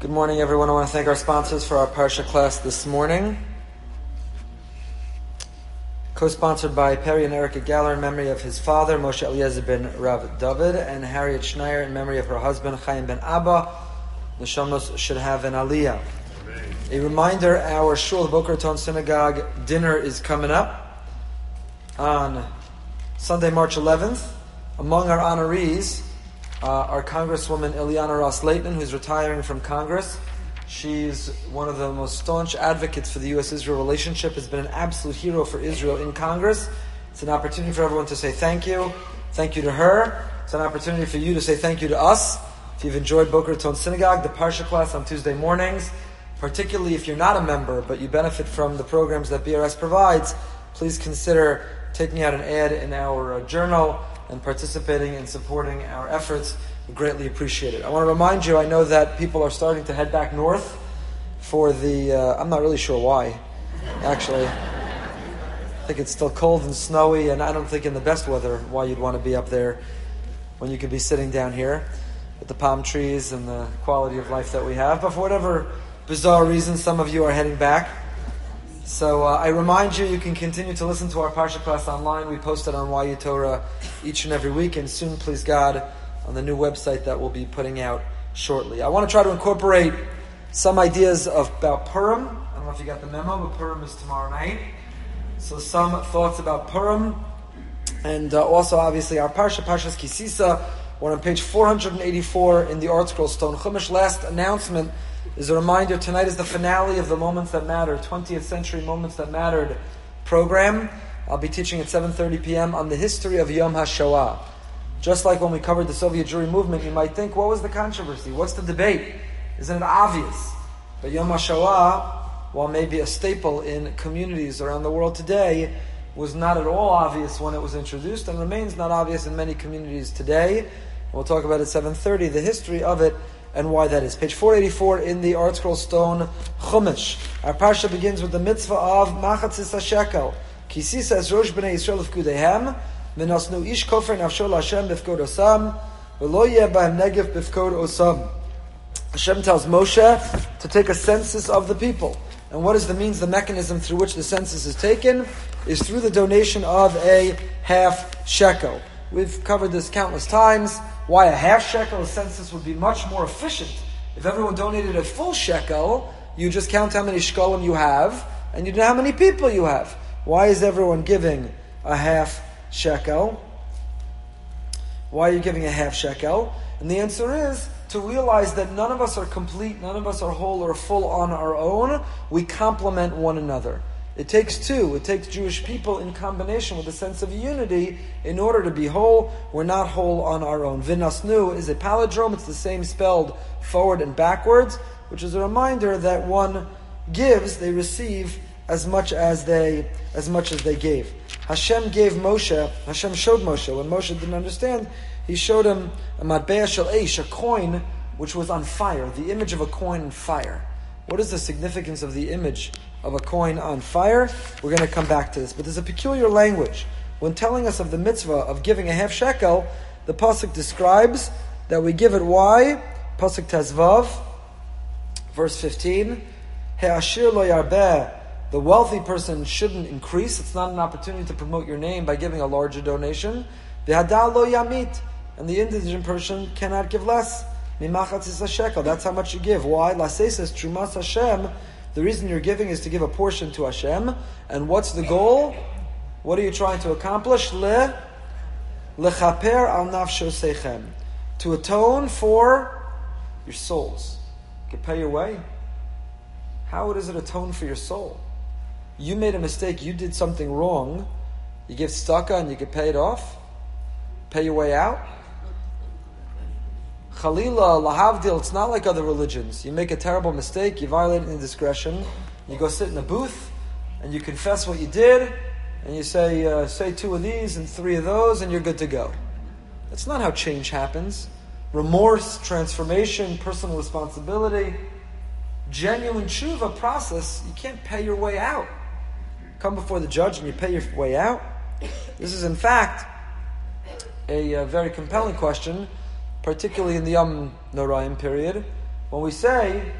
Good morning, everyone. I want to thank our sponsors for our Parsha class this morning. Co-sponsored by Perry and Erica Galler in memory of his father, Moshe Eliezer ben Rav David, and Harriet Schneier in memory of her husband, Chaim ben Abba. The Shamos should have an aliyah. A reminder, our Shul Boca Raton Synagogue dinner is coming up on Sunday, March 11th. Among our honorees, uh, our Congresswoman Ileana Ros-Lehtinen, who's retiring from Congress. She's one of the most staunch advocates for the U.S.-Israel relationship, has been an absolute hero for Israel in Congress. It's an opportunity for everyone to say thank you. Thank you to her. It's an opportunity for you to say thank you to us. If you've enjoyed Boca Raton Synagogue, the Parsha class on Tuesday mornings, particularly if you're not a member, but you benefit from the programs that BRS provides, please consider taking out an ad in our uh, journal and participating and supporting our efforts. We greatly appreciate it. I want to remind you, I know that people are starting to head back north for the, uh, I'm not really sure why, actually. I think it's still cold and snowy, and I don't think in the best weather why you'd want to be up there when you could be sitting down here with the palm trees and the quality of life that we have. But for whatever bizarre reason, some of you are heading back. So uh, I remind you, you can continue to listen to our Parsha class online. We post it on YU Torah each and every week, and soon, please God, on the new website that we'll be putting out shortly. I want to try to incorporate some ideas of, about Purim. I don't know if you got the memo, but Purim is tomorrow night. So some thoughts about Purim, and uh, also obviously our Parsha, Parshas Kisisa. We're on page 484 in the ArtScroll Stone Chumash. Last announcement is a reminder tonight is the finale of the Moments That Matter, 20th Century Moments That Mattered program. I'll be teaching at 7.30 p.m. on the history of Yom HaShoah. Just like when we covered the Soviet Jewry movement, you might think, what was the controversy? What's the debate? Isn't it obvious? But Yom HaShoah, while maybe a staple in communities around the world today, was not at all obvious when it was introduced and remains not obvious in many communities today. We'll talk about at 7.30 the history of it and why that is. Page 484 in the ArtScroll Stone Chumash. Our parsha begins with the mitzvah of Machatzis HaShekel. Kisi says, Rosh B'nai Yisrael of Kudehem, V'nasnu ish kofer nafshol Hashem b'fkod osam, v'lo yeh negev b'fkod osam. Hashem tells Moshe to take a census of the people. And what is the means, the mechanism through which the census is taken? Is through the donation of a half shekel. We've covered this countless times. Why a half shekel census would be much more efficient. If everyone donated a full shekel, you just count how many shekalim you have, and you know how many people you have. Why is everyone giving a half shekel? Why are you giving a half shekel? And the answer is to realize that none of us are complete, none of us are whole or full on our own. We complement one another. It takes two. It takes Jewish people in combination with a sense of unity in order to be whole. We're not whole on our own. Vinasnu is a palindrome. It's the same spelled forward and backwards, which is a reminder that one gives, they receive as much as they as much as they gave. Hashem gave Moshe. Hashem showed Moshe when Moshe didn't understand. He showed him a matbea shel a coin which was on fire, the image of a coin on fire. What is the significance of the image of a coin on fire? We're going to come back to this. But there's a peculiar language. When telling us of the mitzvah of giving a half shekel, the Pasuk describes that we give it why? Pasuk Tezvav, verse 15. He'ashir lo. The wealthy person shouldn't increase. It's not an opportunity to promote your name by giving a larger donation. V'hadal lo yamit. And the indigent person cannot give less. Mimachatzis. That's how much you give. Why? Lasei says Trumas Hashem. The reason you're giving is to give a portion to Hashem. And what's the goal? What are you trying to accomplish? Le lechaper al nafshosechem. To atone for your souls. You can pay your way. How does it atone for your soul? You made a mistake. You did something wrong. You give tzedakah and you pay it off. Pay your way out. Khalila, lahavdil, it's not like other religions. You make a terrible mistake, you violate an indiscretion, you go sit in a booth, and you confess what you did, and you say, uh, say two of these and three of those, and you're good to go. That's not how change happens. Remorse, transformation, personal responsibility, genuine tshuva process, you can't pay your way out. Come before the judge and you pay your way out. This is, in fact, a, a very compelling question particularly in the Yom Noraim period, When we say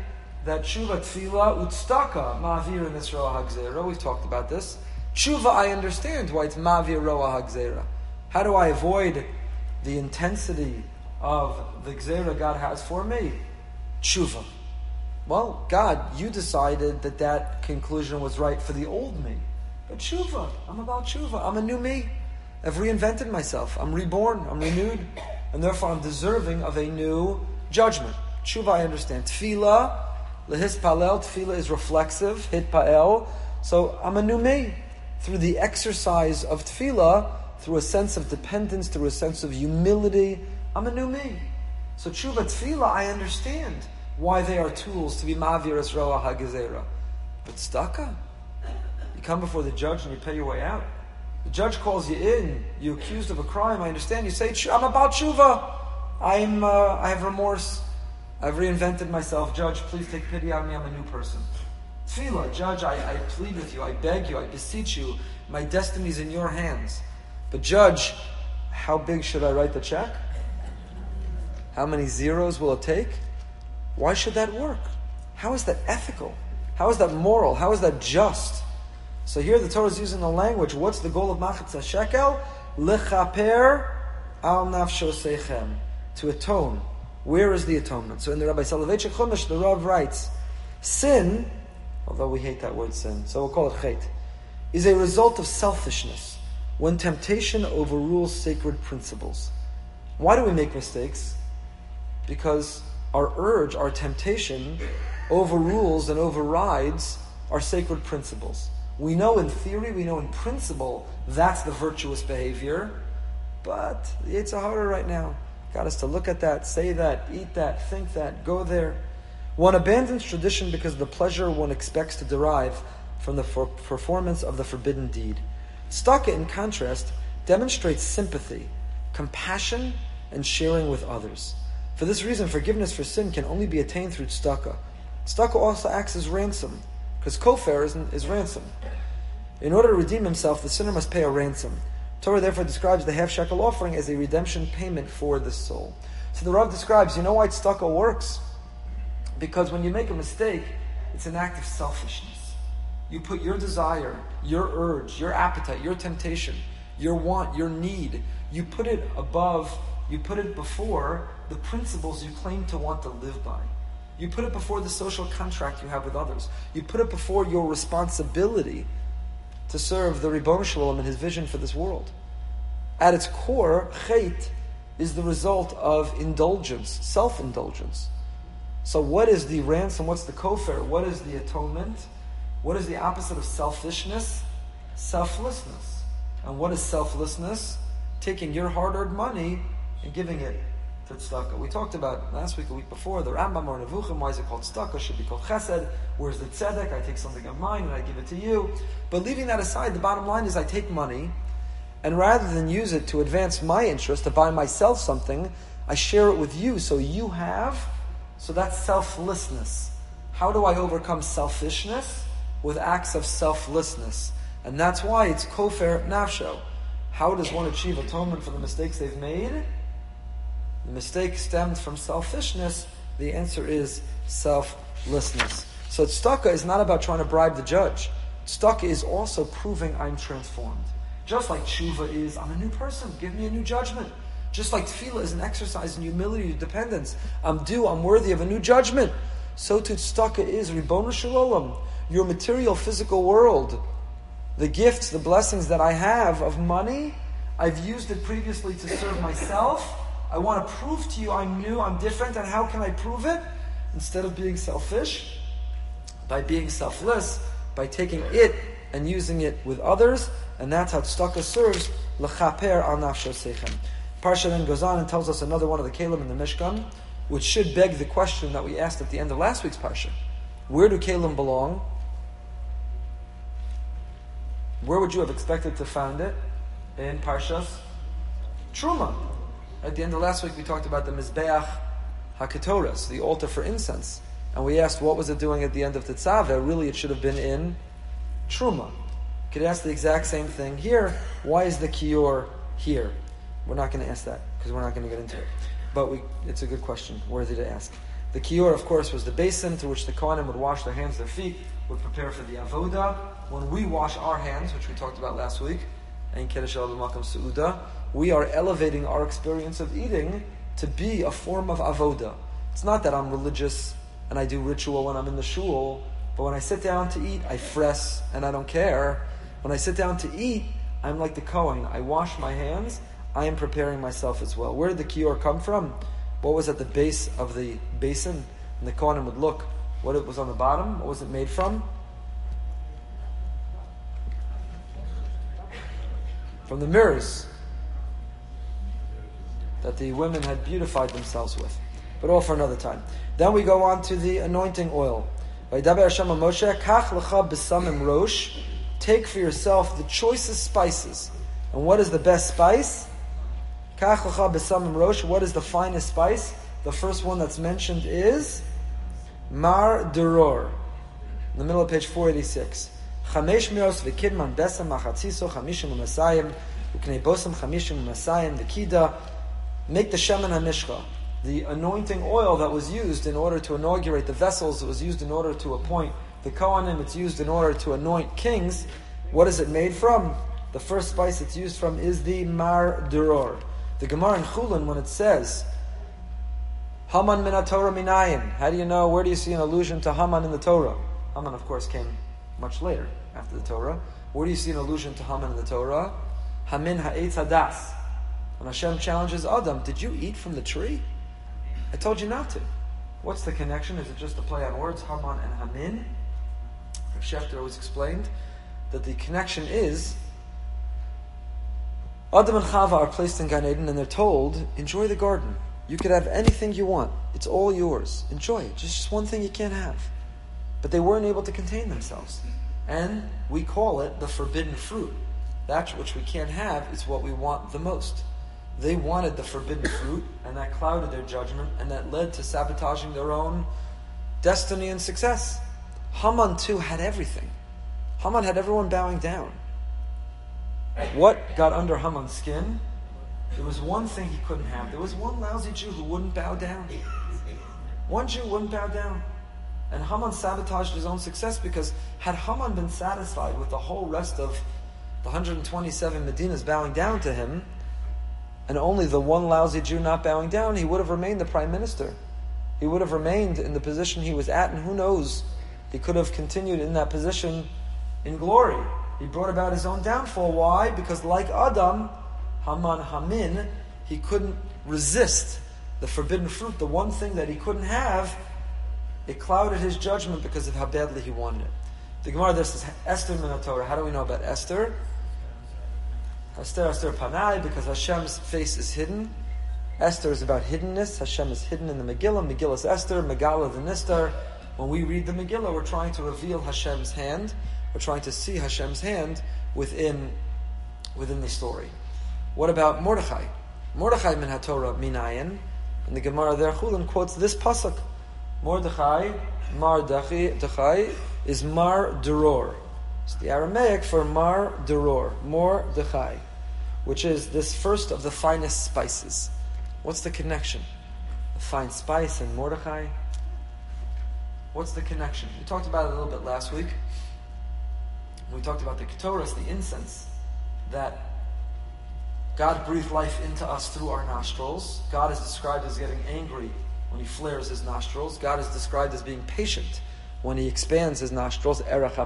that tshuva tefillah utstaka ma'avir in hagzera, we've talked about this. Tshuva, I understand why it's ma'avir roa hagzera. How do I avoid the intensity of the gzera God has for me? Tshuva. Well, God, you decided that that conclusion was right for the old me. But tshuva, I'm about tshuva. I'm a new me. I've reinvented myself. I'm reborn. I'm renewed. And therefore I'm deserving of a new judgment. Tshuva, I understand. Tefillah, lehispalel, tefillah is reflexive, hitpael. So I'm a new me. Through the exercise of tefillah, through a sense of dependence, through a sense of humility, I'm a new me. So tshuva, tefillah, I understand why they are tools to be mavir as roa hagezera. But tzedakah, you come before the judge and you pay your way out. The judge calls you in. You're accused of a crime. I understand. You say, "I'm about tshuva. I'm. Uh, I have remorse. I've reinvented myself. Judge, please take pity on me. I'm a new person." Tefillah, Judge, I, I plead with you. I beg you. I beseech you. My destiny is in your hands. But Judge, how big should I write the check? How many zeros will it take? Why should that work? How is that ethical? How is that moral? How is that just? So here the Torah is using the language. What's the goal of Machitza Shekel? Lechaper al nafsho sechem. To atone. Where is the atonement? So in the Rabbi Soloveitchik Chumash, the Rav writes, sin, although we hate that word sin, so we'll call it chait, is a result of selfishness when temptation overrules sacred principles. Why do we make mistakes? Because our urge, our temptation, overrules and overrides our sacred principles. We know in theory, we know in principle, that's the virtuous behavior, but it's a harder right now. Got us to look at that, say that, eat that, think that, go there. One abandons tradition because the pleasure one expects to derive from the for- performance of the forbidden deed. Tzedakah, in contrast, demonstrates sympathy, compassion, and sharing with others. For this reason, forgiveness for sin can only be attained through tzedakah. Tzedakah also acts as ransom, because kofar is, is ransom. In order to redeem himself, the sinner must pay a ransom. Torah therefore describes the half shekel offering as a redemption payment for the soul. So the Rav describes, you know why tzedakah works? Because when you make a mistake, it's an act of selfishness. You put your desire, your urge, your appetite, your temptation, your want, your need, you put it above, you put it before the principles you claim to want to live by. You put it before the social contract you have with others. You put it before your responsibility to serve the Ribbon Shalom and his vision for this world. At its core, chait is the result of indulgence, self indulgence. So, what is the ransom? What's the kofar? What is the atonement? What is the opposite of selfishness? Selflessness. And what is selflessness? Taking your hard earned money and giving it to tzedakah. We talked about last week, a week before, the Rambam Moreh Nevuchim, why is it called tzedakah? Should be called chesed. Where's the tzedek? I take something of mine and I give it to you. But leaving that aside, the bottom line is I take money, and rather than use it to advance my interest, to buy myself something, I share it with you so you have. So that's selflessness. How do I overcome selfishness? With acts of selflessness. And that's why it's kofer nafsho. How does one achieve atonement for the mistakes they've made? The mistake stems from selfishness. The answer is selflessness. So tzedakah is not about trying to bribe the judge. Tzedakah is also proving I'm transformed. Just like tshuva is, I'm a new person. Give me a new judgment. Just like tefillah is an exercise in humility, dependence. I'm due. I'm worthy of a new judgment. So too tzedakah is ribono shalom. Your material, physical world, the gifts, the blessings that I have of money, I've used it previously to serve myself. I want to prove to you I'm new, I'm different, and how can I prove it? Instead of being selfish, by being selfless, by taking it and using it with others, and that's how tzedakah serves lechaper al nafsho sechem. Parsha then goes on and tells us another one of the kalim in the Mishkan, which should beg the question that we asked at the end of last week's parsha: Where do kalim belong? Where would you have expected to find it? In Parshas Truma. At the end of last week, we talked about the Mizbeach HaKetoras, the altar for incense. And we asked, what was it doing at the end of Tetzaveh? Really, it should have been in Truma. Could ask the exact same thing here. Why is the Kior here? We're not going to ask that, because we're not going to get into it. But we, it's a good question, worthy to ask. The kior, of course, was the basin through which the Kohanim would wash their hands, their feet, would prepare for the avoda. When we wash our hands, which we talked about last week, and Kiddush Makam Su'uda, we are elevating our experience of eating to be a form of avoda. It's not that I'm religious and I do ritual when I'm in the shul, but when I sit down to eat, I fress and I don't care. When I sit down to eat, I'm like the Kohen. I wash my hands. I am preparing myself as well. Where did the kior come from? What was at the base of the basin? And the Kohen would look what it was on the bottom. What was it made from? From the mirrors that the women had beautified themselves with. But all for another time. Then we go on to the anointing oil. Take for yourself the choicest spices. And what is the best spice? What is the finest spice? The first one that's mentioned is Mar Duror. In the middle of page 486. Chamesh mios v'kidman besam machatziso chamishim u'masayim uknei bosam chamishim u'masayim v'kida make the shemen hamishcha the anointing oil that was used in order to inaugurate the vessels, it was used in order to appoint the Kohanim, it's used in order to anoint kings. What is it made from? The first spice it's used from is the Mar Duror. The Gemara in Chulin, when it says, Haman min Torah minayin, how do you know, where do you see an allusion to Haman in the Torah? Haman, of course, came much later, after the Torah. Where do you see an allusion to Haman in the Torah? Hamin ha'etz hadas. When Hashem challenges Adam, did you eat from the tree? I told you not to. What's the connection? Is it just a play on words, Haman and Hamin? Schefter always explained that the connection is Adam and Chava are placed in Gan Eden and they're told, enjoy the garden. You could have anything you want. It's all yours. Enjoy it. Just, just one thing you can't have. But they weren't able to contain themselves. And we call it the forbidden fruit. That which we can't have is what we want the most. They wanted the forbidden fruit, and that clouded their judgment, and that led to sabotaging their own destiny and success. Haman, too, had everything. Haman had everyone bowing down. What got under Haman's skin? There was one thing he couldn't have. There was one lousy Jew who wouldn't bow down. One Jew wouldn't bow down. And Haman sabotaged his own success because had Haman been satisfied with the whole rest of the 127 Medinas bowing down to him, and only the one lousy Jew not bowing down, he would have remained the prime minister. He would have remained in the position he was at, and who knows, he could have continued in that position in glory. He brought about his own downfall. Why? Because, like Adam, Haman Hamin, he couldn't resist the forbidden fruit, the one thing that he couldn't have. It clouded his judgment because of how badly he wanted it. The Gemara there says Esther Minatorah. How do we know about Esther? Esther, Esther Panai, because Hashem's face is hidden. Esther is about hiddenness. Hashem is hidden in the Megillah. Megillah is Esther, Megala the Nistar. When we read the Megillah, we're trying to reveal Hashem's hand. We're trying to see Hashem's hand within, within the story. What about Mordechai? Mordechai min HaTorah minayin. And the Gemara there, Chulin quotes this pasuk. Mordechai, Mar Dechai, is Mar Duror. It's the Aramaic for Mar Duror, Mordechai which is this first of the finest spices. What's the connection? The fine spice and Mordechai? What's the connection? We talked about it a little bit last week. We talked about the Ketores, the incense, that God breathed life into us through our nostrils. God is described as getting angry when he flares his nostrils. God is described as being patient when he expands his nostrils, Erech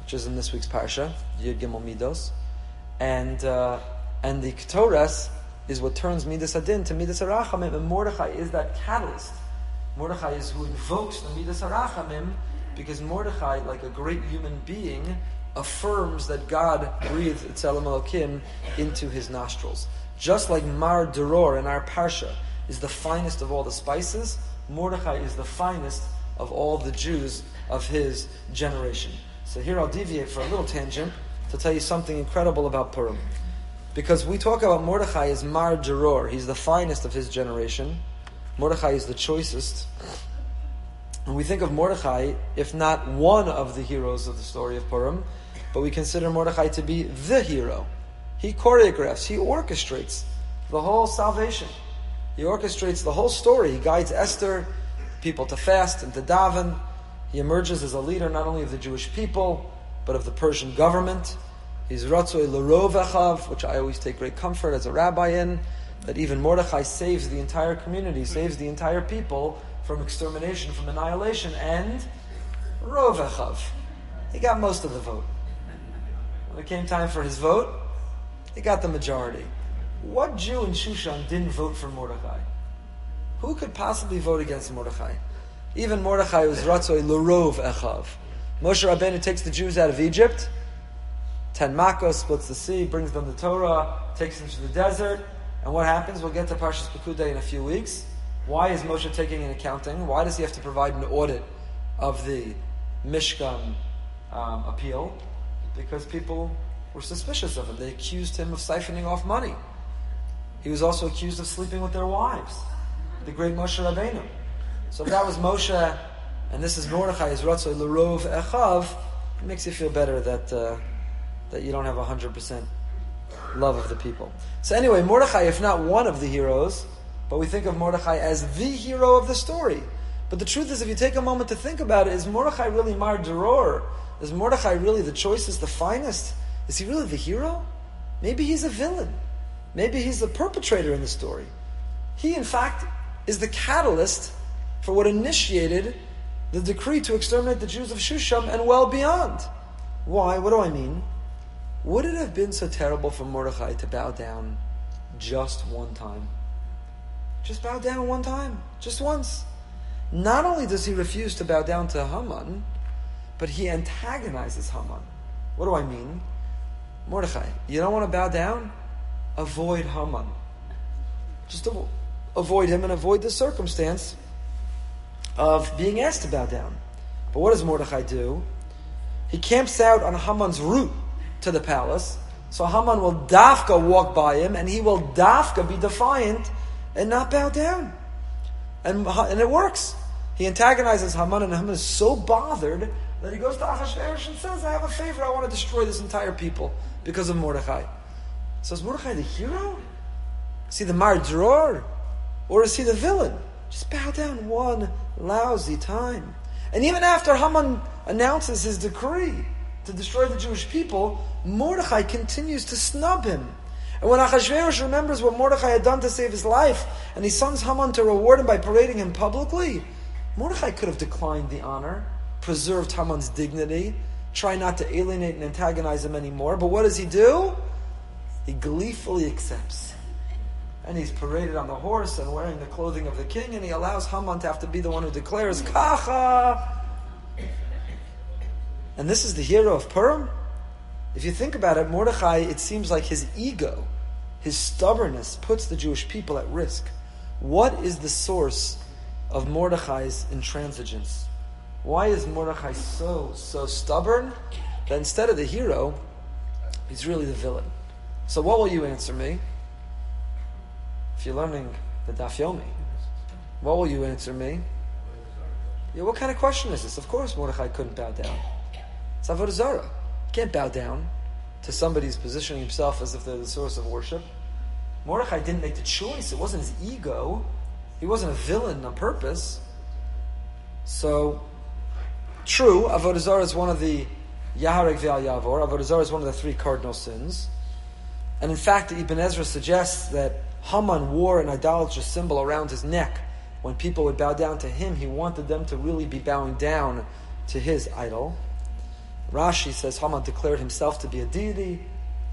which is in this week's parsha, Yud Gimel Midos and uh, and the Ketores is what turns Midas Adin to Midas Arachamim, and Mordechai is that catalyst. Mordechai is who invokes the Midas Arachamim because Mordechai, like a great human being, affirms that God breathed Tzelem Elokim into his nostrils. Just like Mar Duror in our Parsha is the finest of all the spices, Mordechai is the finest of all the Jews of his generation. So here I'll deviate for a little tangent to tell you something incredible about Purim. Because we talk about Mordechai as Mar Deror. He's the finest of his generation. Mordechai is the choicest. And we think of Mordechai, if not one of the heroes of the story of Purim, but we consider Mordechai to be the hero. He choreographs, he orchestrates the whole salvation. He orchestrates the whole story. He guides Esther, people to fast and to daven. He emerges as a leader not only of the Jewish people, but of the Persian government. He's Ratzoi Lerov Echav, which I always take great comfort as a rabbi in, that even Mordechai saves the entire community, saves the entire people from extermination, from annihilation, and Rov Echav. He got most of the vote. When it came time for his vote, he got the majority. What Jew in Shushan didn't vote for Mordechai? Who could possibly vote against Mordechai? Even Mordechai was Ratzoi Lerov Echav. Moshe Rabbeinu takes the Jews out of Egypt. Ten splits the sea, brings them the Torah, takes them to the desert. And what happens? We'll get to Parshas Pekudei in a few weeks. Why is Moshe taking an accounting? Why does he have to provide an audit of the Mishkan um, appeal? Because people were suspicious of him. They accused him of siphoning off money. He was also accused of sleeping with their wives, the great Moshe Rabbeinu. So if that was Moshe, and this is Mordechai, is Ratzoi Lerov Echav, it makes you feel better that, uh, that you don't have 100% love of the people. So anyway, Mordechai, if not one of the heroes, but we think of Mordechai as the hero of the story. But the truth is, if you take a moment to think about it, is Mordechai really Mar Deror? Is Mordechai really the choicest, the finest? Is he really the hero? Maybe he's a villain. Maybe he's the perpetrator in the story. He, in fact, is the catalyst for what initiated the decree to exterminate the Jews of Shushan and well beyond. Why? What do I mean? Would it have been so terrible for Mordechai to bow down just one time? Just bow down one time, just once. Not only does he refuse to bow down to Haman, but he antagonizes Haman. What do I mean? Mordechai, you don't want to bow down? Avoid Haman. Just avo- avoid him and avoid the circumstance of being asked to bow down. But what does Mordechai do? He camps out on Haman's route to the palace. So Haman will dafka walk by him and he will dafka be defiant and not bow down. And, and it works. He antagonizes Haman and Haman is so bothered that he goes to Achashverosh and says, I have a favor, I want to destroy this entire people because of Mordechai. So is Mordechai the hero? Is he the Mar Dror? Or is he the villain? Just bow down one lousy time. And even after Haman announces his decree to destroy the Jewish people, Mordechai continues to snub him. And when Achashverosh remembers what Mordechai had done to save his life, and he sends Haman to reward him by parading him publicly, Mordechai could have declined the honor, preserved Haman's dignity, try not to alienate and antagonize him anymore. But what does he do? Gleefully accepts. And he's paraded on the horse and wearing the clothing of the king, and he allows Haman to have to be the one who declares, Kacha! And this is the hero of Purim? If you think about it, Mordechai, it seems like his ego, his stubbornness, puts the Jewish people at risk. What is the source of Mordechai's intransigence? Why is Mordechai so, so stubborn that instead of the hero, he's really the villain? So what will you answer me? If you're learning the Daf Yomi, what will you answer me? Yeah, what kind of question is this? Of course Mordechai couldn't bow down. It's Avodah Zarah. Can't bow down to somebody who's positioning himself as if they're the source of worship. Mordechai didn't make the choice. It wasn't his ego. He wasn't a villain on purpose. So, true, Avodah Zarah is one of the Yaharek Ve'al Yavor. Avodah Zarah is one of the three cardinal sins. And in fact, Ibn Ezra suggests that Haman wore an idolatrous symbol around his neck. When people would bow down to him, he wanted them to really be bowing down to his idol. Rashi says Haman declared himself to be a deity,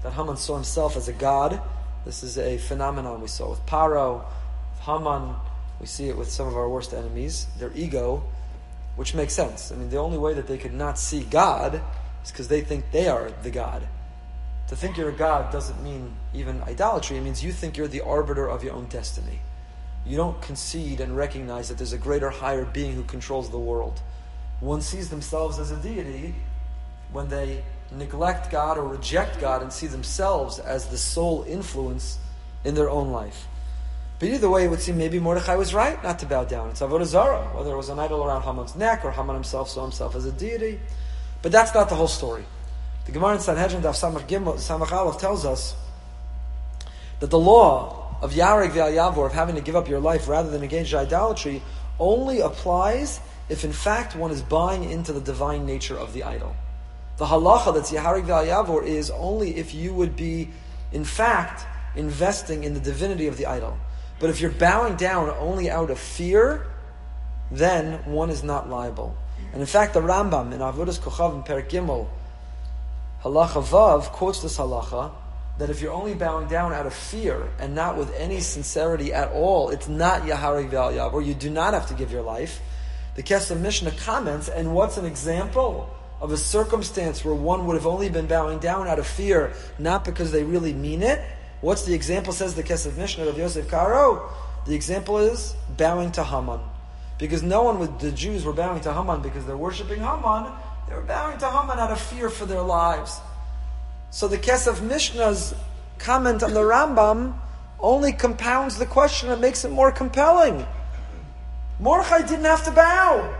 that Haman saw himself as a god. This is a phenomenon we saw with Paro, with Haman. We see it with some of our worst enemies, their ego, which makes sense. I mean, the only way that they could not see God is because they think they are the God. To think you're a God doesn't mean even idolatry. It means you think you're the arbiter of your own destiny. You don't concede and recognize that there's a greater, higher being who controls the world. One sees themselves as a deity when they neglect God or reject God and see themselves as the sole influence in their own life. But either way, it would seem maybe Mordechai was right not to bow down. It's Avodah Zarah, whether it was an idol around Haman's neck or Haman himself saw himself as a deity. But that's not the whole story. The Gemara in Sanhedrin Daf Samach Gimel Samach Aleph tells us that the law of Yarek Yavor, of having to give up your life rather than engage in idolatry, only applies if in fact one is buying into the divine nature of the idol. The halacha that's Yaharik Val Yavor is only if you would be, in fact, investing in the divinity of the idol. But if you're bowing down only out of fear, then one is not liable. And in fact, the Rambam in Avodas Kochav Perik Gimel, Halacha Vav, quotes this halacha that if you're only bowing down out of fear and not with any sincerity at all, it's not Yahari Yav, or you do not have to give your life. The Kesef Mishnah comments, and what's an example of a circumstance where one would have only been bowing down out of fear, not because they really mean it? What's the example, says the Kesef Mishnah of Yosef Karo? The example is bowing to Haman. Because no one with the Jews were bowing to Haman because they're worshipping Haman, they were bowing to Haman out of fear for their lives. So the Kesef Mishnah's comment on the Rambam only compounds the question and makes it more compelling. Mordechai didn't have to bow.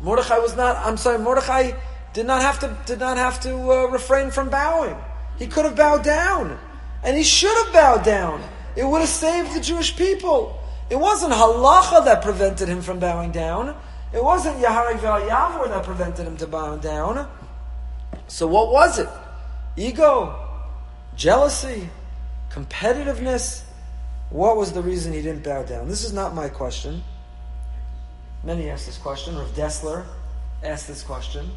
Mordechai was not, I'm sorry, Mordechai did not have to, did not have to uh, refrain from bowing. He could have bowed down. And he should have bowed down. It would have saved the Jewish people. It wasn't halacha that prevented him from bowing down. It wasn't Yaharik Yavor that prevented him to bow down. So what was it? Ego, jealousy, competitiveness. What was the reason he didn't bow down? This is not my question. Many ask this question. Rav Dessler asked this question.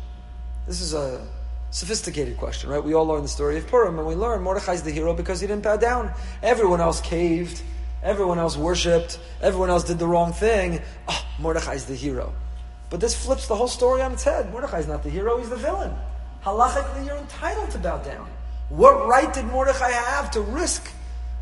This is a sophisticated question, right? We all learn the story of Purim, and we learn Mordechai's the hero because he didn't bow down. Everyone else caved. Everyone else worshipped. Everyone else did the wrong thing. Oh, Mordechai is the hero. But this flips the whole story on its head. Mordechai is not the hero, he's the villain. Halachically, you're entitled to bow down. What right did Mordechai have to risk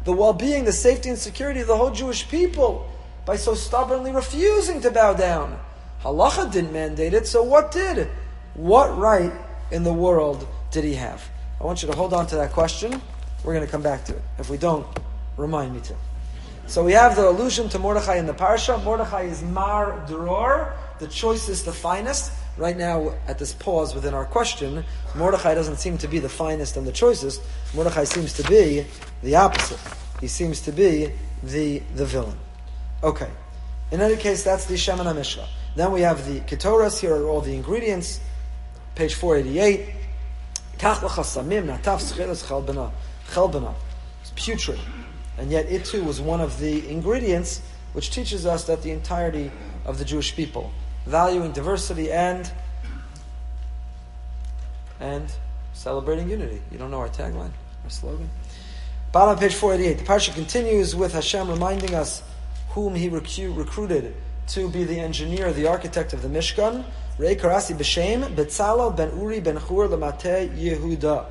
the well being, the safety, and security of the whole Jewish people by so stubbornly refusing to bow down? Halacha didn't mandate it, so what did? What right in the world did he have? I want you to hold on to that question. We're going to come back to it. If we don't, remind me to. So we have the allusion to Mordechai in the parsha. Mordechai is Mar Dror, the choicest, the finest. Right now, at this pause within our question, Mordechai doesn't seem to be the finest and the choicest. Mordechai seems to be the opposite. He seems to be the, the villain. Okay. In any case, that's the Shemen HaMishcha. Then we have the Ketoras. Here are all the ingredients. Page 488. It's putrid. And yet it too was one of the ingredients which teaches us that the entirety of the Jewish people valuing diversity and and celebrating unity. You don't know our tagline, our slogan. Bottom of page 488. The parsha continues with Hashem reminding us whom He recu- recruited to be the engineer, the architect of the Mishkan. Rei Karasi B'Shem Betzalel ben Uri ben Chur Lamate Yehuda.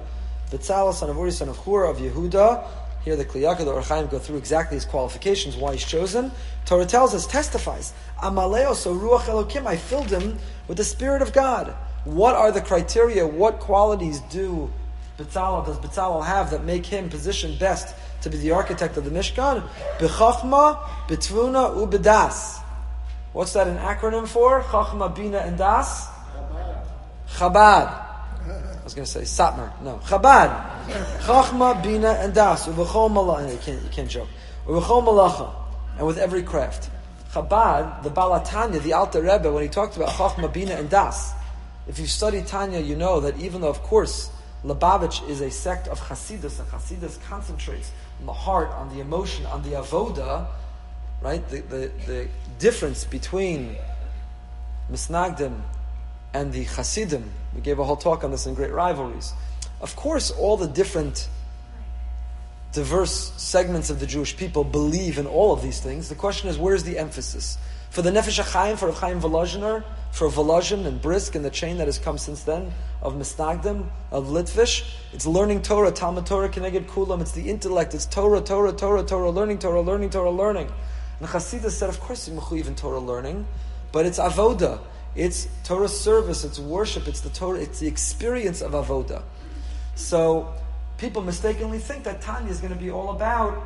Betzalel son of Uri son of Chur of Yehuda. Here the Kli Yakar, the Ohr HaChaim go through exactly his qualifications, why he's chosen. Torah tells us, testifies, Amaleo, so Ruach Elokim, I filled him with the Spirit of God. What are the criteria? What qualities do Betzalel, does Betzalel have that make him positioned best to be the architect of the Mishkan? Bechachma, Betvuna, Ubedas. What's that an acronym for? Chachma, Bina, and Das? Chabad. I was going to say Satmar. No. Chabad. Chachma, Bina, and Das. Uvechol malacha. You can't, you can't joke. Uvechol malacha. And with every craft. Chabad, the Baal HaTanya, the Alter Rebbe, when he talked about Chachma, Bina, and Das, if you study Tanya, you know that even though, of course, Lubavitch is a sect of Hasidus, and Hasidus concentrates on the heart, on the emotion, on the avoda, right? The, the, the difference between Misnagdim and the Hasidim, we gave a whole talk on this in Great Rivalries. Of course, all the different diverse segments of the Jewish people believe in all of these things. The question is, where's the emphasis? For the Nefesh HaChaim, for Chaim Volozhiner, for Volozhin and Brisk and the chain that has come since then of Misnagdim, of Litvish, it's learning Torah, Talmud Torah, Keneged Kulam, it's the intellect, it's Torah, Torah, Torah, Torah, learning Torah, learning Torah, learning. And Chassidus said, of course, you even Torah learning, but it's Avoda. It's Torah service, it's worship, it's the Torah, it's the experience of Avoda. So people mistakenly think that Tanya is going to be all about,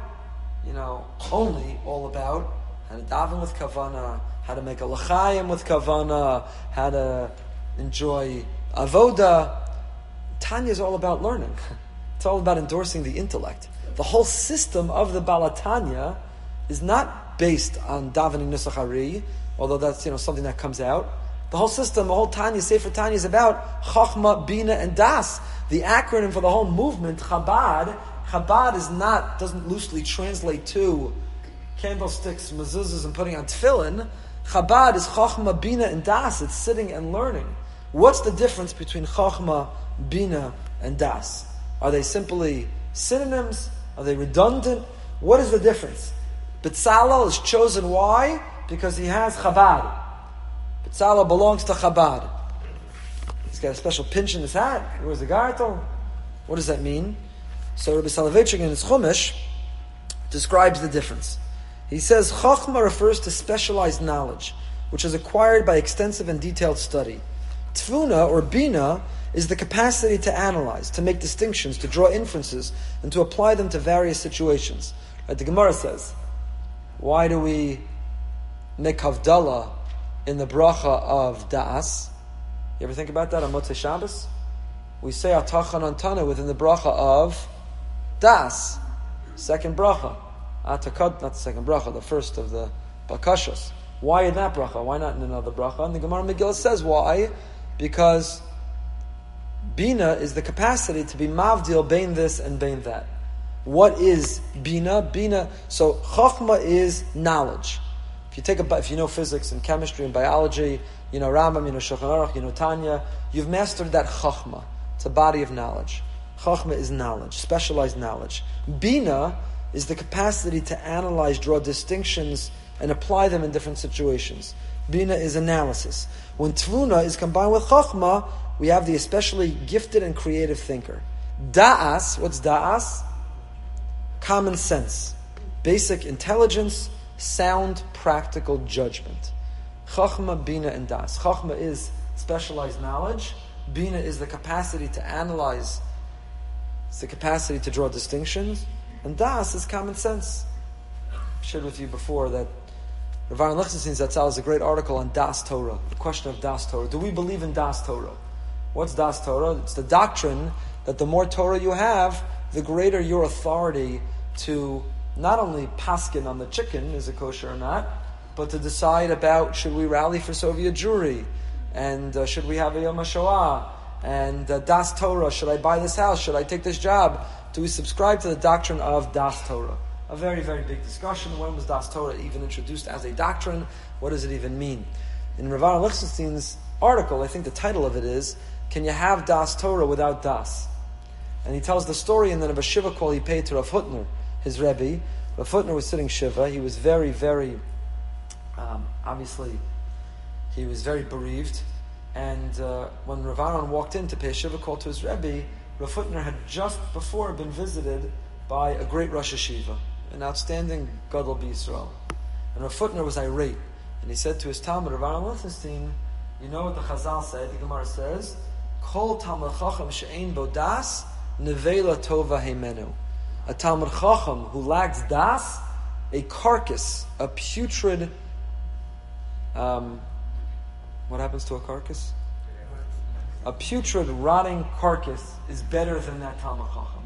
you know, only all about how to daven with kavana, how to make a lachayim with kavana, how to enjoy avoda. Tanya is all about learning. It's all about endorsing the intellect. the whole system of the Baal HaTanya is not based on davening Nusach although that's you know something that comes out. The whole system, the whole Tanya, Sefer Tanya is about Chachma, Bina, and Das. The acronym for the whole movement, Chabad, Chabad is not, doesn't loosely translate to candlesticks, mezuzahs, and putting on tefillin. Chabad is Chachma, Bina, and Das. It's sitting and learning. What's the difference between Chachma, Bina, and Das? Are they simply synonyms? Are they redundant? What is the difference? Betzalel is chosen why? Because he has Chabad. Betzalel belongs to Chabad. He's got a special pinch in his hat. He wears a gartel. What does that mean? So Rabbi Soloveitchik in his Chumash describes the difference. He says Chachma refers to specialized knowledge, which is acquired by extensive and detailed study. Tvuna or Bina is the capacity to analyze, to make distinctions, to draw inferences, and to apply them to various situations. The Gemara says, why do we make Havdalah in the bracha of Da'as? You ever think about that on Motzei Shabbos? We say Atachan Antana within the bracha of Das, second bracha. Atakad, not the second bracha, the first of the Bakashas. Why in that bracha? Why not in another bracha? And the Gemara Megillah says why? Because Bina is the capacity to be mavdil bain this and bain that. What is Bina? Bina. So Chachma is knowledge. If you take a, if you know physics and chemistry and biology, you know Rambam, you know Shulchan you know Tanya, you've mastered that Chachma. It's a body of knowledge. Chachma is knowledge, specialized knowledge. Bina is the capacity to analyze, draw distinctions, and apply them in different situations. Bina is analysis. When Tvuna is combined with Chachma, we have the especially gifted and creative thinker. Da'as, what's Da'as? Common sense, basic intelligence, sound, practical judgment. Chachma, Bina, and Das. Chachma is specialized knowledge. Bina is the capacity to analyze it's the capacity to draw distinctions. And Das is common sense. I shared with you before that Rav Aaron Lichtenstein Zatzal has a great article on Das Torah, the question of Das Torah. Do we believe in Das Torah? What's Das Torah? It's the doctrine that the more Torah you have, the greater your authority to not only paskin on the chicken, is it kosher or not, but to decide about should we rally for Soviet Jewry, and uh, should we have a Yom HaShoah, and uh, Das Torah, should I buy this house? Should I take this job? Do we subscribe to the doctrine of Das Torah? A very, very big discussion. When was Das Torah even introduced as a doctrine? What does it even mean? In Rav Aaron Lichtenstein's article, I think the title of it is, Can you have Das Torah without Das? And he tells the story and then of a Shiva call he paid to Rav Hutner, his Rebbe. Rav was sitting Shiva. He was very, very, um, obviously, he was very bereaved. And uh, when Rav Aaron walked in to pay Shiva call to his Rebbe, Rav Hutner had just before been visited by a great Rosh Yeshiva, an outstanding Gadol B'Yisrael. And Rav Hutner was irate. And he said to his Talmud, Rav Aaron Lichtenstein, you know what the Chazal said? The Gemara says, Kol Talmud Chacham she'ein bodas nevela tova hemenu. A Talmud Chacham who lacks das, a carcass, a putrid um, what happens to a carcass? A putrid, rotting carcass is better than that Talmud Chacham.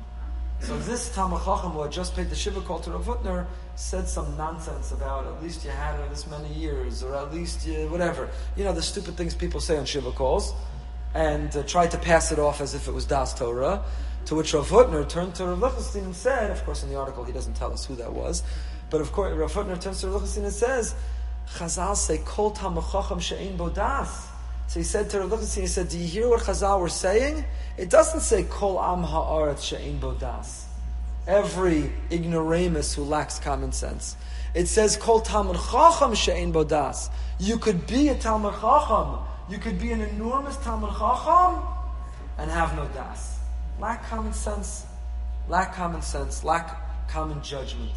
So this Talmud Chacham who had just paid the Shiva call to Rav Hutner said some nonsense about at least you had it this many years, or at least you, whatever. You know, the stupid things people say on Shiva calls, and uh, tried to pass it off as if it was Das Torah. To which Rav Hutner turned to Rav Lichtenstein and said, of course in the article he doesn't tell us who that was, but of course Rav Hutner turns to Rav Lichtenstein and says, Chazal say, Kol tamachacham she'ein bodas. So he said to Rav he said, do you hear what Chazal were saying? It doesn't say Kol am ha'aretz she'ein bodas. Every ignoramus who lacks common sense. It says Kol Talmud Chacham she'ein bodas. You could be a Talmud Chacham. You could be an enormous Talmud Chacham and have no das. Lack common sense. Lack common sense. Lack common judgment.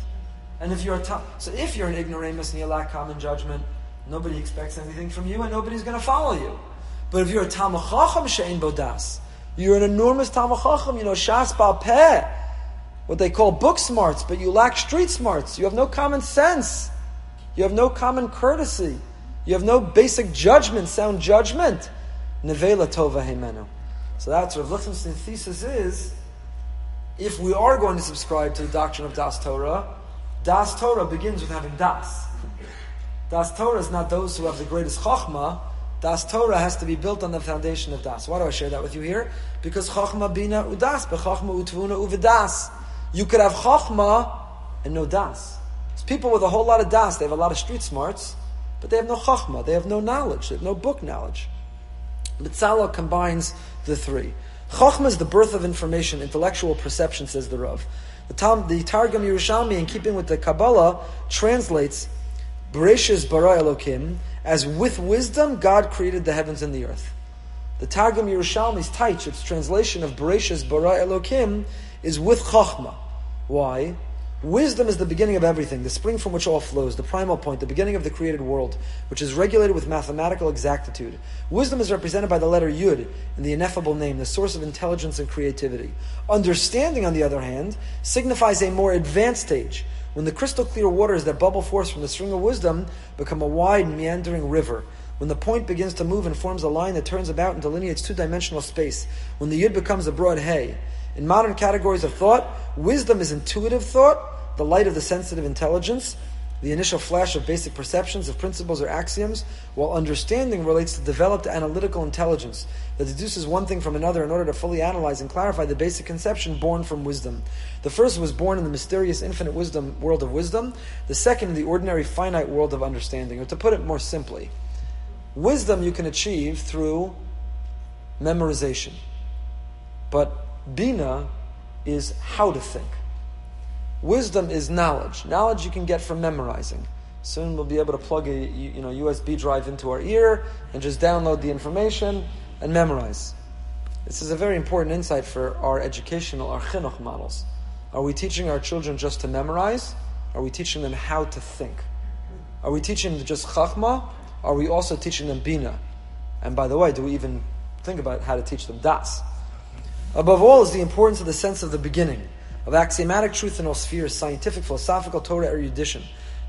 And if you're a so if you're an ignoramus and you lack common judgment, nobody expects anything from you, and nobody's going to follow you. But if you're a talmud chacham she'en bodas, you're an enormous talmud chacham. You know shas peh, what they call book smarts, but you lack street smarts. You have no common sense. You have no common courtesy. You have no basic judgment, sound judgment. Nevela tova hemenu. So that's what Lichtenstein's thesis is. if we are going to subscribe to the doctrine of Das Torah, Das Torah begins with having Das. Das Torah is not those who have the greatest Chachma. Das Torah has to be built on the foundation of Das. Why do I share that with you here? Because Chachma bina udas, bechachma utvuna uvidas. You could have Chachma and no Das. It's people with a whole lot of Das. They have a lot of street smarts, but they have no Chachma. They have no knowledge. They have no book knowledge. Mitzala combines the three. Chachma is the birth of information, intellectual perception, says the Rav. The, the Targum Yerushalmi, in keeping with the Kabbalah, translates Bereshis bara Elokim as with wisdom God created the heavens and the earth. The Targum Yerushalmi's Taich, its translation of Bereshis bara Elokim, is with Chachma. Why? Wisdom is the beginning of everything, the spring from which all flows, the primal point, the beginning of the created world, which is regulated with mathematical exactitude. Wisdom is represented by the letter Yud in the ineffable name, the source of intelligence and creativity. Understanding, on the other hand, signifies a more advanced stage, when the crystal clear waters that bubble forth from the spring of wisdom become a wide, meandering river. When the point begins to move and forms a line that turns about and delineates two dimensional space. When the Yud becomes a broad hay. In modern categories of thought, wisdom is intuitive thought, the light of the sensitive intelligence, the initial flash of basic perceptions of principles or axioms, while understanding relates to developed analytical intelligence that deduces one thing from another in order to fully analyze and clarify the basic conception born from wisdom. The first was born in the mysterious infinite wisdom world of wisdom, the second in the ordinary finite world of understanding. Or to put it more simply, wisdom you can achieve through memorization. But Bina is how to think. Wisdom is knowledge. Knowledge you can get from memorizing. Soon we'll be able to plug a you know USB drive into our ear and just download the information and memorize. This is a very important insight for our educational, our chinuch models. Are we teaching our children just to memorize? Are we teaching them how to think? Are we teaching them just chachma? Are we also teaching them bina? And by the way, do we even think about how to teach them das? Above all is the importance of the sense of the beginning, of axiomatic truth in all spheres, scientific, philosophical, Torah erudition.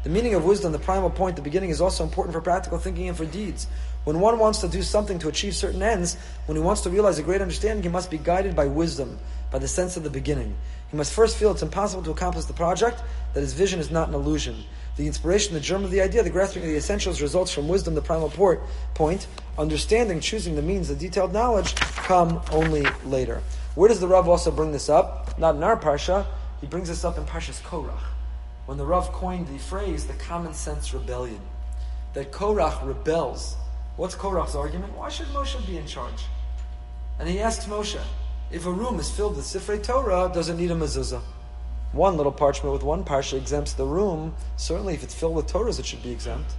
The meaning of wisdom, the primal point, the beginning, is also important for practical thinking and for deeds. When one wants to do something to achieve certain ends, when he wants to realize a great understanding, he must be guided by wisdom, by the sense of the beginning. He must first feel it's impossible to accomplish the project, that his vision is not an illusion. The inspiration, the germ of the idea, the grasping of the essentials results from wisdom, the primal port, point. Understanding, choosing the means, the detailed knowledge come only later. Where does the Rav also bring this up? Not in our parsha. He brings this up in Parshas Korach, when the Rav coined the phrase "the common sense rebellion." That Korach rebels. What's Korach's argument? Why should Moshe be in charge? And he asks Moshe, if a room is filled with Sifrei Torah, does it need a mezuzah? One little parchment with one parsha exempts the room. Certainly, if it's filled with Torahs, it should be exempt.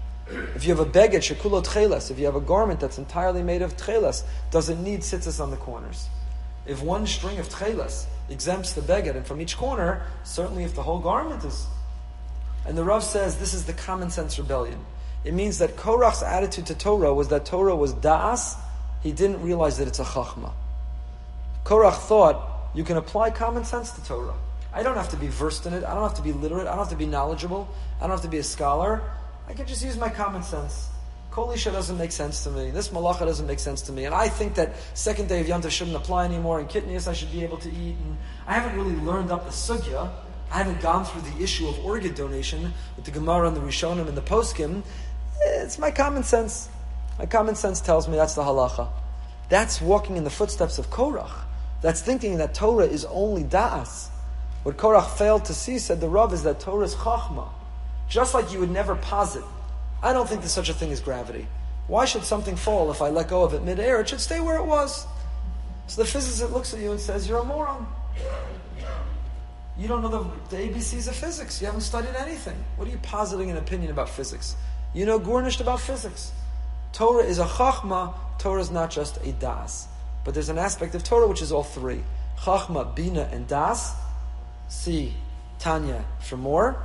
If you have a beged shekulo tchelas, if you have a garment that's entirely made of tchelas, does it need tzitzis on the corners? If one string of tchelas exempts the beged, and from each corner, certainly if the whole garment is. And the Rav says this is the common sense rebellion. It means that Korach's attitude to Torah was that Torah was da'as, he didn't realize that it's a chachma. Korach thought you can apply common sense to Torah. I don't have to be versed in it. I don't have to be literate. I don't have to be knowledgeable. I don't have to be a scholar. I can just use my common sense. Kolisha doesn't make sense to me. This malacha doesn't make sense to me. And I think that second day of Yom shouldn't apply anymore. And Kitnius I should be able to eat. And I haven't really learned up the sugya. I haven't gone through the issue of organ donation with the Gemara and the Rishonim and the Poskim. It's my common sense. My common sense tells me that's the halacha. That's walking in the footsteps of Korach. That's thinking that Torah is only da'as. What Korach failed to see, said the Rav, is that Torah is chachma. Just like you would never posit I don't think there's such a thing as gravity. Why should something fall if I let go of it midair? It should stay where it was. So the physicist looks at you and says, You're a moron. You don't know the, the ABCs of physics. You haven't studied anything. What are you positing an opinion about physics? You know gornished about physics. Torah is a chachma. Torah is not just a das. But there's an aspect of Torah which is all three. Chachma, Bina, and Das. See Tanya for more.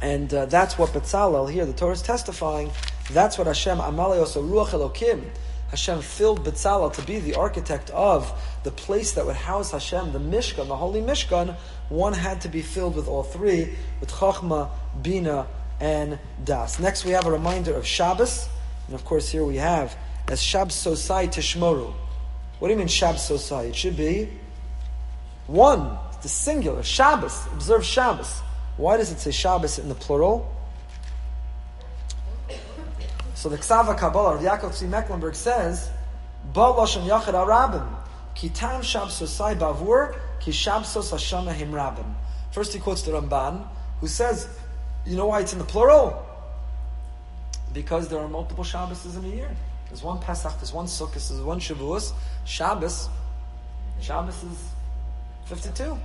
And uh, that's what Betzalel here, the Torah is testifying, that's what Hashem, Amaleos Ruach Elokim, Hashem filled Betzalel to be the architect of the place that would house Hashem, the Mishkan, the holy Mishkan. One had to be filled with all three, with Chachma, Bina, and Das. Next we have a reminder of Shabbos, and of course here we have, as Shabbos Sosai Tishmoru. What do you mean Shabbos Sosai? It should be one. The singular, Shabbos, observe Shabbos. Why does it say Shabbos in the plural? So the Ksava Kabbalah of Yaakov Tzvi Mecklenburg says, Ba Lashon Yachid Arabim, Kitam Shabsosai Bavur, Ki Shabsos Hashana Him Rabim. First he quotes the Ramban, who says, you know why it's in the plural? Because there are multiple Shabbos in a year. There's one Pesach, there's one Sukkot, there's one Shavuos. Shabbos, Shabbos is 52.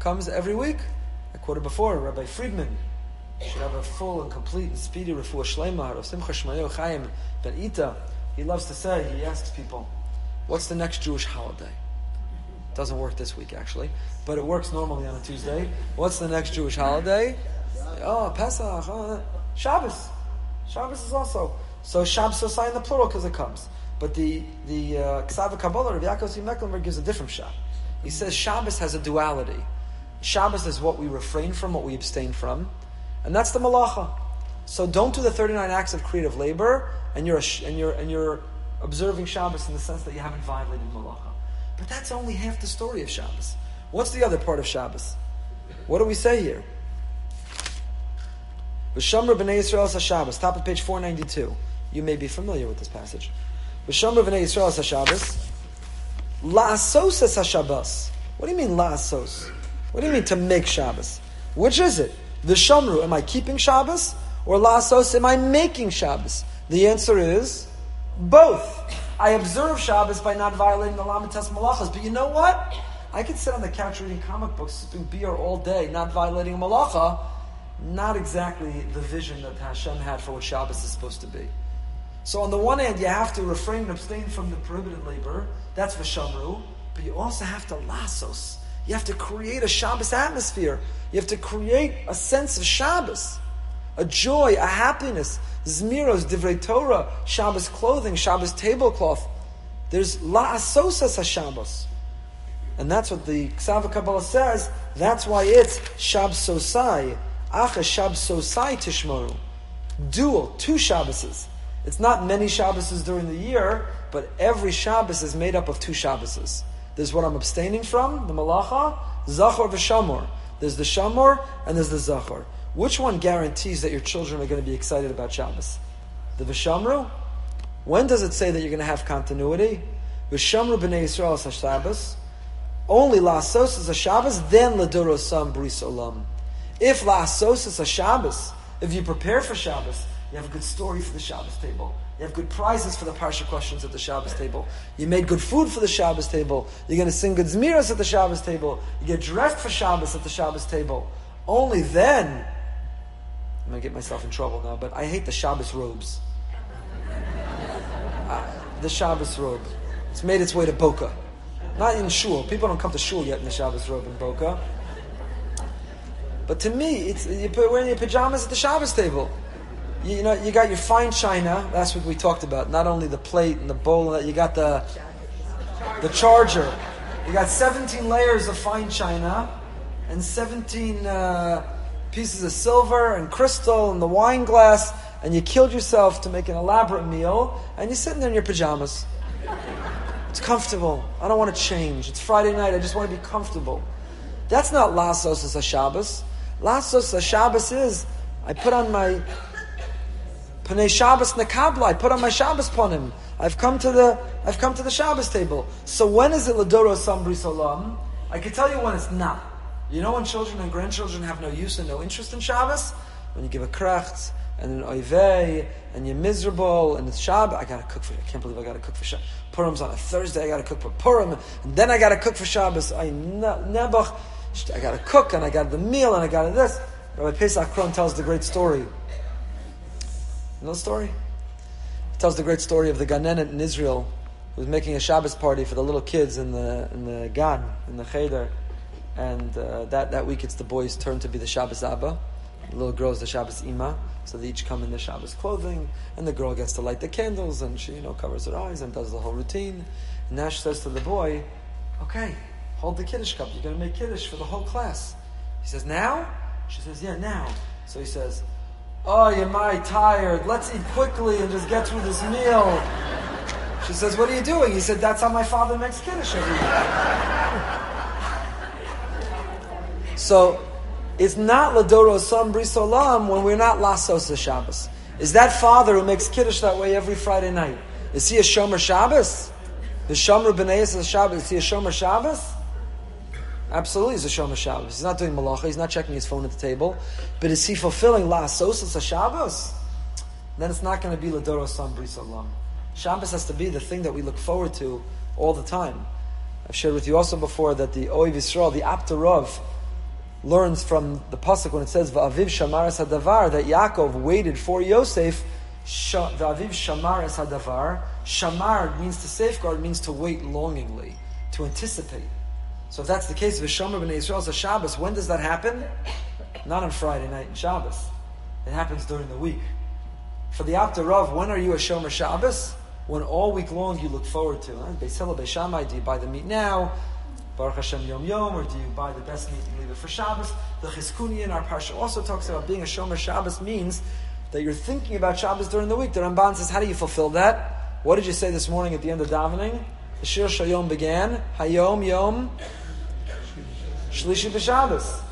Comes every week. I quoted before, Rabbi Friedman should have a full and complete and speedy refuah shlema of Simcha Shmayo Chaim Ben Ita. He loves to say, he asks people, what's the next Jewish holiday? Doesn't work this week actually, but it works normally on a Tuesday. What's the next Jewish holiday? Oh, Pesach, oh, Shabbos. Shabbos is also. So Shabbos is in the plural because it comes. But the the uh, Ksava Kabbalah of Yaakov Mecklenburg gives a different shot. He says Shabbos has a duality. Shabbos is what we refrain from, what we abstain from, and that's the malacha. So don't do the 39 acts of creative labor, and you're a, and you're and you're observing Shabbos in the sense that you haven't violated malacha. But that's only half the story of Shabbos. What's the other part of Shabbos? What do we say here? V'shamra b'nei Yisrael Shabbos, top of page 492. You may be familiar with this passage. V'shamra b'nei Yisrael Shabbos, la'asos Shabbos. What do you mean la'asos? What do you mean to make Shabbos? Which is it? The am I keeping Shabbos? Or la'asos, am I making Shabbos? The answer is both. I observe Shabbos by not violating the Lamitas Malachas. But you know what? I could sit on the couch reading comic books, sipping beer all day, not violating a Malacha. Not exactly the vision that Hashem had for what Shabbos is supposed to be. So on the one hand, you have to refrain and abstain from the prohibited labor. That's Vishamru. But you also have to lassos. You have to create a Shabbos atmosphere. You have to create a sense of Shabbos. A joy, a happiness. Zmiros, Divrei Torah, Shabbos clothing, Shabbos tablecloth. There's la'asosas HaShabbos. And that's what the Ksava Kabbalah says. That's why it's Shabsosai. Acha Shabsosai Tishmoru. Dual, two Shabbases. It's not many Shabbases during the year, but every Shabbos is made up of two Shabbases. There's what I'm abstaining from, the Malacha, Zachor v'Shamor. There's the Shamor and there's the Zachor. Which one guarantees that your children are going to be excited about Shabbos? The Vishamru? When does it say that you're going to have continuity? Vishamru b'nei Yisrael Shabbos. Only Lasos is a Shabbos, then Ladorosam Bris Olam. If Lasos is a Shabbos, if you prepare for Shabbos, you have a good story for the Shabbos table. You have good prizes for the Parsha questions at the Shabbos table. You made good food for the Shabbos table. You're going to sing good Zmiras at the Shabbos table. You get dressed for Shabbos at the Shabbos table. Only then, I'm going to get myself in trouble now, but I hate the Shabbos robes. Uh, the Shabbos robe. It's made its way to Boca. Not in shul. People don't come to shul yet in the Shabbos robe in Boca. But to me, it's you're wearing your pajamas at the Shabbos table. You, know, you got your fine china. That's what we talked about. Not only the plate and the bowl. And that, you got the the charger. You got 17 layers of fine china and 17 uh, pieces of silver and crystal and the wine glass. And you killed yourself to make an elaborate meal. And you're sitting there in your pajamas. It's comfortable. I don't want to change. It's Friday night. I just want to be comfortable. That's not Lasos as a Shabbos. Lasos a Shabbos is I put on my Panei Shabbos Nekabla. I put on my Shabbos ponim. I've come to the I've come to the Shabbos table. So when is it Ladoro Sambri Salam? I can tell you when it's not. You know when children and grandchildren have no use and no interest in Shabbos? When you give a kracht and an oivei and you're miserable and it's Shabbos, I gotta cook for I can't believe I gotta cook for Shabbos. Purim's on a Thursday, I gotta cook for Purim, and then I gotta cook for Shabbos. I nebuch, I gotta cook and I got the meal and I got this. Rabbi Paysach Krohn tells the great story you know the story? It tells the great story of the Ganenet in Israel who was making a Shabbos party for the little kids in the in the Gan, in the Cheder. And uh, that, that week it's the boys' turn to be the Shabbos Abba. The little girl's the Shabbos Ima. So they each come in the Shabbos clothing, and the girl gets to light the candles, and she, you know, covers her eyes and does the whole routine. And Nash says to the boy, okay, hold the Kiddush cup. You're going to make Kiddush for the whole class. He says, now? She says, yeah, now. So he says, Oh, you're my tired. Let's eat quickly and just get through this meal. She says, What are you doing? He said, That's how my father makes Kiddush every So it's not Ladoro Sam Brisolam when we're not Lasos Shabbos. Is that father who makes Kiddush that way every Friday night? Is he a Shomer Shabbos? The Shomer B'nai Shabbos, is he a Shomer Shabbos? Absolutely, he's a Shomer Shabbos. He's not doing malacha. He's not checking his phone at the table. But is he fulfilling La Asosis Shabbos? Then it's not going to be Ladoro Sam Brisalam. Shabbos has to be the thing that we look forward to all the time. I've shared with you also before that the Oiv Yisrael, the Apta Rav, learns from the pasuk when it says "Va'aviv shamaras hadavar" that Yaakov waited for Yosef. Va'aviv shamaras hadavar. Shamar means to safeguard, means to wait longingly, to anticipate. So if that's the case, Vishomer b'nei Yisrael is a Shabbos. When does that happen? Not on Friday night in Shabbos. It happens during the week. For the Apta Rav, when are you a Shomer Shabbos? When all week long you look forward to. Huh? Beis Hillel, Beis do you buy the meat now? Baruch Hashem Yom Yom, or do you buy the best meat and leave it for Shabbos? The Chizkuni in our Parsha also talks about being a Shomer Shabbos means that you're thinking about Shabbos during the week. The Ramban says, how do you fulfill that? What did you say this morning at the end of davening? The Shir Shayom began, Hayom Yom Shlishi B'Shabbos.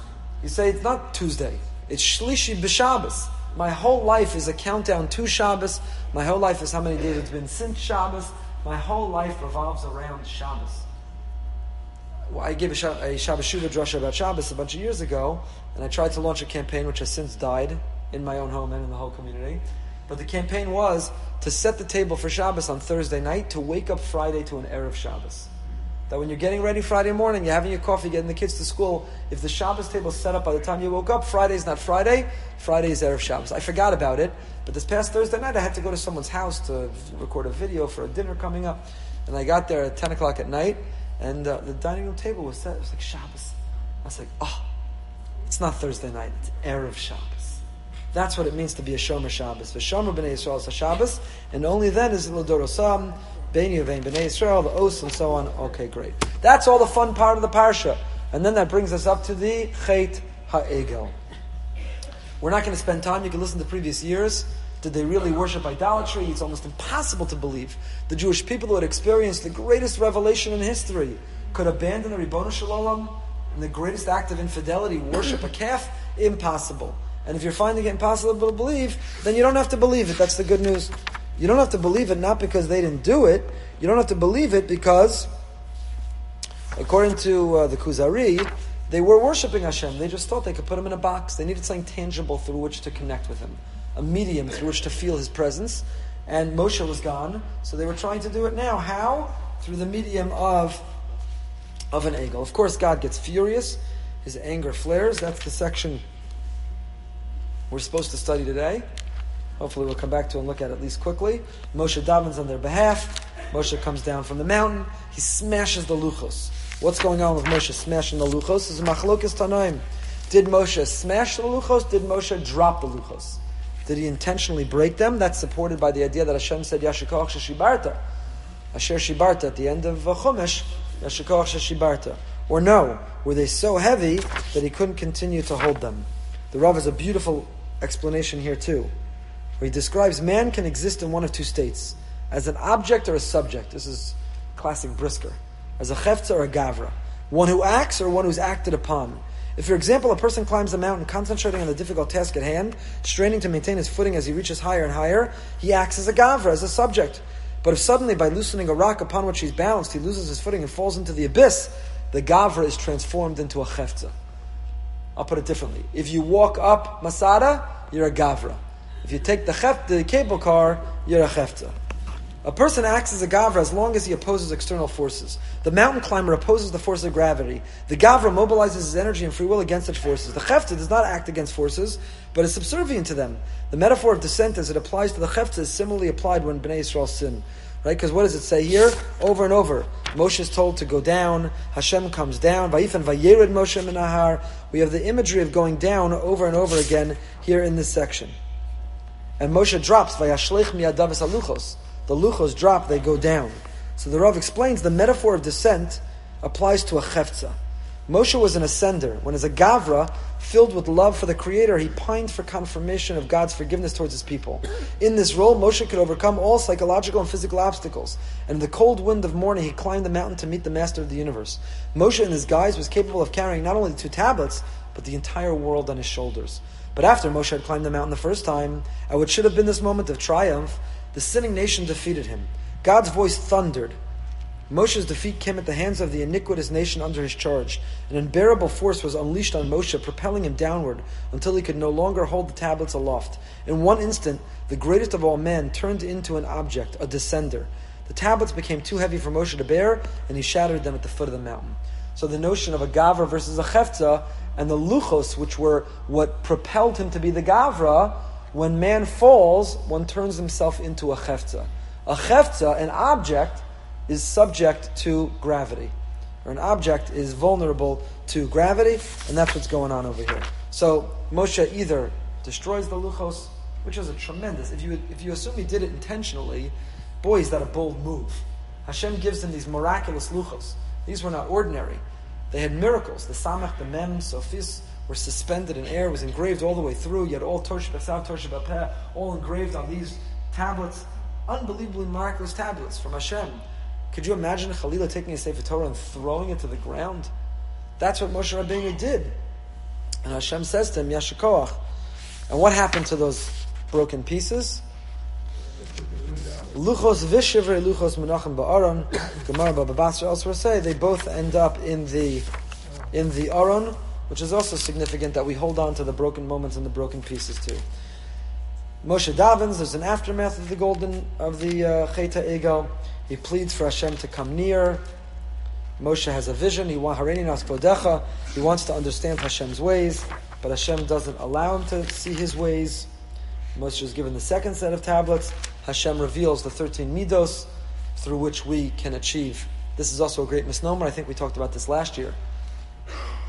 You say it's not Tuesday, it's Shlishi B'Shabbos. My whole life is a countdown to Shabbos. My whole life is how many days it's been since Shabbos. My whole life revolves around Shabbos. Well, I gave a, Shabbos, a Shuvah drasha about Shabbos a bunch of years ago, and I tried to launch a campaign which has since died in my own home and in the whole community. But the campaign was to set the table for Shabbos on Thursday night, to wake up Friday to an Erev Shabbos. That when you're getting ready Friday morning, you're having your coffee, getting the kids to school, if the Shabbos table is set up by the time you woke up, Friday is not Friday, Friday is Erev Shabbos. I forgot about it, but this past Thursday night I had to go to someone's house to record a video for a dinner coming up. And I got there at 10 o'clock at night, and uh, the dining room table was set. It was like Shabbos. I was like, oh, it's not Thursday night, it's Erev Shabbos. That's what it means to be a Shomer Shabbos. The Shomer B'nai Yisrael is a Shabbos, and only then is it L'dorosam, Beni Yavein, Bnei Israel, the Os, and so on. Okay, great. That's all the fun part of the parsha. And then that brings us up to the Chet HaEgel. We're not going to spend time. You can listen to previous years. Did they really worship idolatry? It's almost impossible to believe. The Jewish people who had experienced the greatest revelation in history could abandon the Ribbon Shalom and the greatest act of infidelity, worship a calf? Impossible. And if you're finding it impossible to believe, then you don't have to believe it. That's the good news. You don't have to believe it not because they didn't do it. You don't have to believe it because, according to uh, the Kuzari, they were worshiping Hashem. They just thought they could put him in a box. They needed something tangible through which to connect with him, a medium through which to feel his presence. And Moshe was gone, so they were trying to do it now. How? Through the medium of of an egel. Of course, God gets furious. His anger flares. That's the section we're supposed to study today. Hopefully, we'll come back to and look at it at least quickly. Moshe davens on their behalf. Moshe comes down from the mountain. He smashes the luchos. What's going on with Moshe smashing the luchos? Is machlokas tanaim. Did Moshe smash the luchos? Did Moshe drop the luchos? Did he intentionally break them? That's supported by the idea that Hashem said Yashikoch Sheshibarta. Asher Shibarta at the end of Chumash, Yashikoch Sheshibarta. Or no, were they so heavy that he couldn't continue to hold them? The Rav has a beautiful explanation here too where he describes man can exist in one of two states as an object or a subject. This is classic Brisker. As a chefza or a gavra. One who acts or one who's acted upon. If, for example, a person climbs a mountain, concentrating on the difficult task at hand, straining to maintain his footing as he reaches higher and higher, he acts as a gavra, as a subject. But if suddenly, by loosening a rock upon which he's balanced, he loses his footing and falls into the abyss, the gavra is transformed into a chefza. I'll put it differently. If you walk up Masada, you're a gavra. If you take the, chef, the cable car, you're a chefza. A person acts as a gavra as long as he opposes external forces. The mountain climber opposes the force of gravity. The gavra mobilizes his energy and free will against such forces. The chefza does not act against forces, but is subservient to them. The metaphor of descent as it applies to the chefza is similarly applied when Bnei Yisrael sin. Right? Because what does it say here? Over and over. Moshe is told to go down. Hashem comes down. Vayifan vayered Moshe minahar. We have the imagery of going down over and over again here in this section. And Moshe drops, Vayashlech miyadavis aluchos. The luchos drop, they go down. So the Rav explains the metaphor of descent applies to a chefza. Moshe was an ascender. When as a Gavra, filled with love for the Creator, he pined for confirmation of God's forgiveness towards his people. In this role, Moshe could overcome all psychological and physical obstacles. And in the cold wind of morning, he climbed the mountain to meet the Master of the universe. Moshe, in his guise, was capable of carrying not only the two tablets, but the entire world on his shoulders. But after Moshe had climbed the mountain the first time, at what should have been this moment of triumph, the sinning nation defeated him. God's voice thundered. Moshe's defeat came at the hands of the iniquitous nation under his charge. An unbearable force was unleashed on Moshe, propelling him downward until he could no longer hold the tablets aloft. In one instant, the greatest of all men turned into an object, a descender. The tablets became too heavy for Moshe to bear, and he shattered them at the foot of the mountain. So the notion of a Gavra versus a Chefza, and the Luchos, which were what propelled him to be the Gavra, when man falls, one turns himself into a Chefza. A Chefza, an object, is subject to gravity. Or an object is vulnerable to gravity, and that's what's going on over here. So Moshe either destroys the luchos, which is a tremendous. If you if you assume he did it intentionally, boy, is that a bold move. Hashem gives him these miraculous luchos. These were not ordinary. They had miracles. The samach, the mem, sophis were suspended in air, was engraved all the way through. You had all Torsh Besav, Bapeh, all engraved on these tablets. Unbelievably miraculous tablets from Hashem. Could you imagine Khalila taking a Sefer Torah and throwing it to the ground? That's what Moshe Rabbeinu did. And Hashem says to him, Yashikoach. And what happened to those broken pieces? Luchos vishivre luchos menachem ba'aron. Gemara Baba Basra elsewhere say they both end up in the in the aron, which is also significant that we hold on to the broken moments and the broken pieces too. Moshe davens. There's an aftermath of the golden of the uh, Chet HaEgel. He pleads for Hashem to come near. Moshe has a vision. He wants He wants to understand Hashem's ways, but Hashem doesn't allow him to see His ways. Moshe is given the second set of tablets. Hashem reveals the thirteen midos through which we can achieve. This is also a great misnomer. I think we talked about this last year.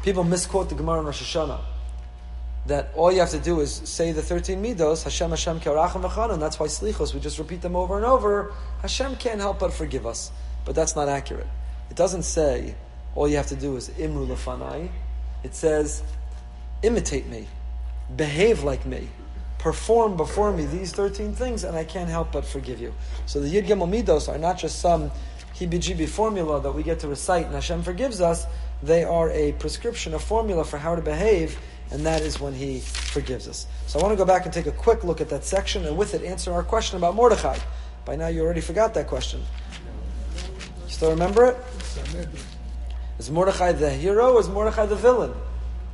People misquote the Gemara in Rosh Hashanah that all you have to do is say the 13 midos, Hashem, Hashem, Kerachim, and that's why slichos, we just repeat them over and over. Hashem can't help but forgive us. But that's not accurate. It doesn't say all you have to do is imru lefanai. It says imitate me, behave like me, perform before me these 13 things, and I can't help but forgive you. So the Yid Midos are not just some hibijib formula that we get to recite and Hashem forgives us. They are a prescription, a formula for how to behave and that is when he forgives us. So I want to go back and take a quick look at that section, and with it answer our question about Mordechai. By now you already forgot that question. You still remember it? Is Mordechai the hero or is Mordechai the villain?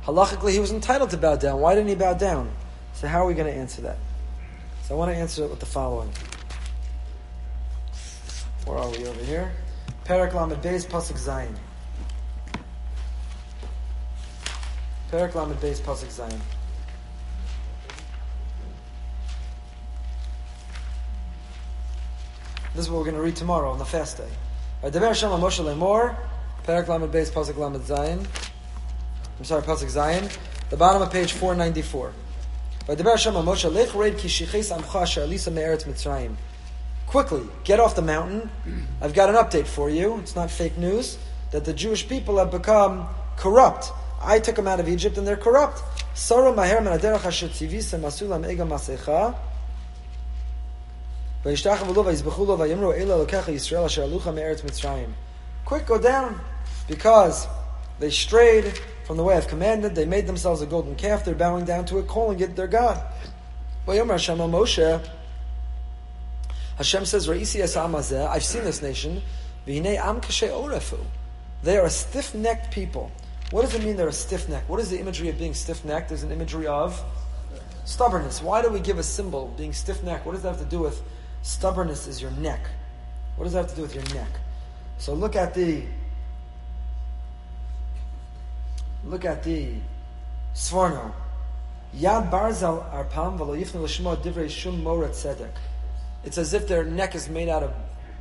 Halachically, he was entitled to bow down. Why didn't he bow down? So how are we going to answer that? So I want to answer it with the following. Where are we over here? Perak Lamed Pasuk Zayin. Lamed Beis Pasuk Zayin. This is what we're going to read tomorrow on the fast day. Deber Hashem Moshe Lemor, Perak Lamed Beis Pasuk Lamed Zayin. I'm sorry, Pasuk Zayin. The bottom of page 494. Deber Hashem Moshe Lech Reid Ki Shiches Amcha Shalisa Me'eretz Mitzrayim. Quickly, get off the mountain. I've got an update for you. It's not fake news that the Jewish people have become corrupt I took them out of Egypt and they're corrupt. Ega masecha. Quick, go down, because they strayed from the way I've commanded. They made themselves a golden calf. They're bowing down to it, calling it their God. Moshe. Hashem says, I've seen this nation. They are a stiff-necked people. What does it mean they're a stiff neck? What is the imagery of being stiff necked? There's an imagery of stubbornness. Why do we give a symbol being stiff neck? What does that have to do with stubbornness? Is your neck? What does that have to do with your neck? So look at the look at the Sforno. Yad barzal arpam l'shmo divrei shum morat. It's as if their neck is made out of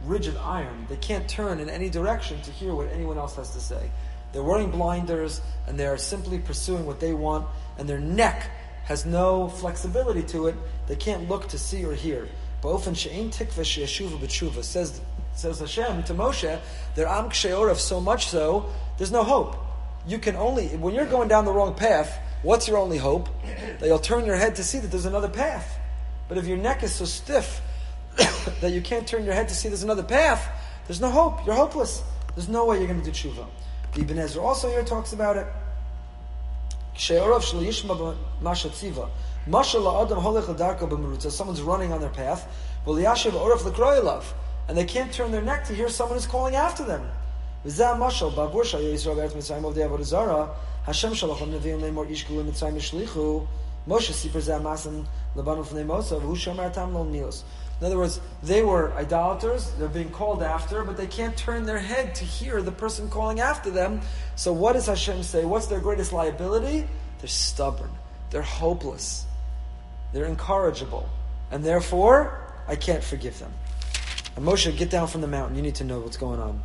rigid iron. They can't turn in any direction to hear what anyone else has to say. They're wearing blinders and they are simply pursuing what they want, and their neck has no flexibility to it. They can't look to see or hear. But often Shain Tikvashhuva but shuvah says says Hashem to Moshe, they're am ksheorav so much so, there's no hope. you can only, when you're going down the wrong path, what's your only hope? That you'll turn your head to see that there's another path. But if your neck is so stiff that you can't turn your head to see there's another path, there's no hope. You're hopeless. There's no way you're going to do tshuva. The Ibn Ezra also here talks about it. Someone's running on their path, and they can't turn their neck to hear someone who's calling after them. Moshe In other words, they were idolaters. They're being called after, but they can't turn their head to hear the person calling after them. So, what does Hashem say? What's their greatest liability? They're stubborn. They're hopeless. They're incorrigible, and therefore, I can't forgive them. And Moshe, get down from the mountain. You need to know what's going on.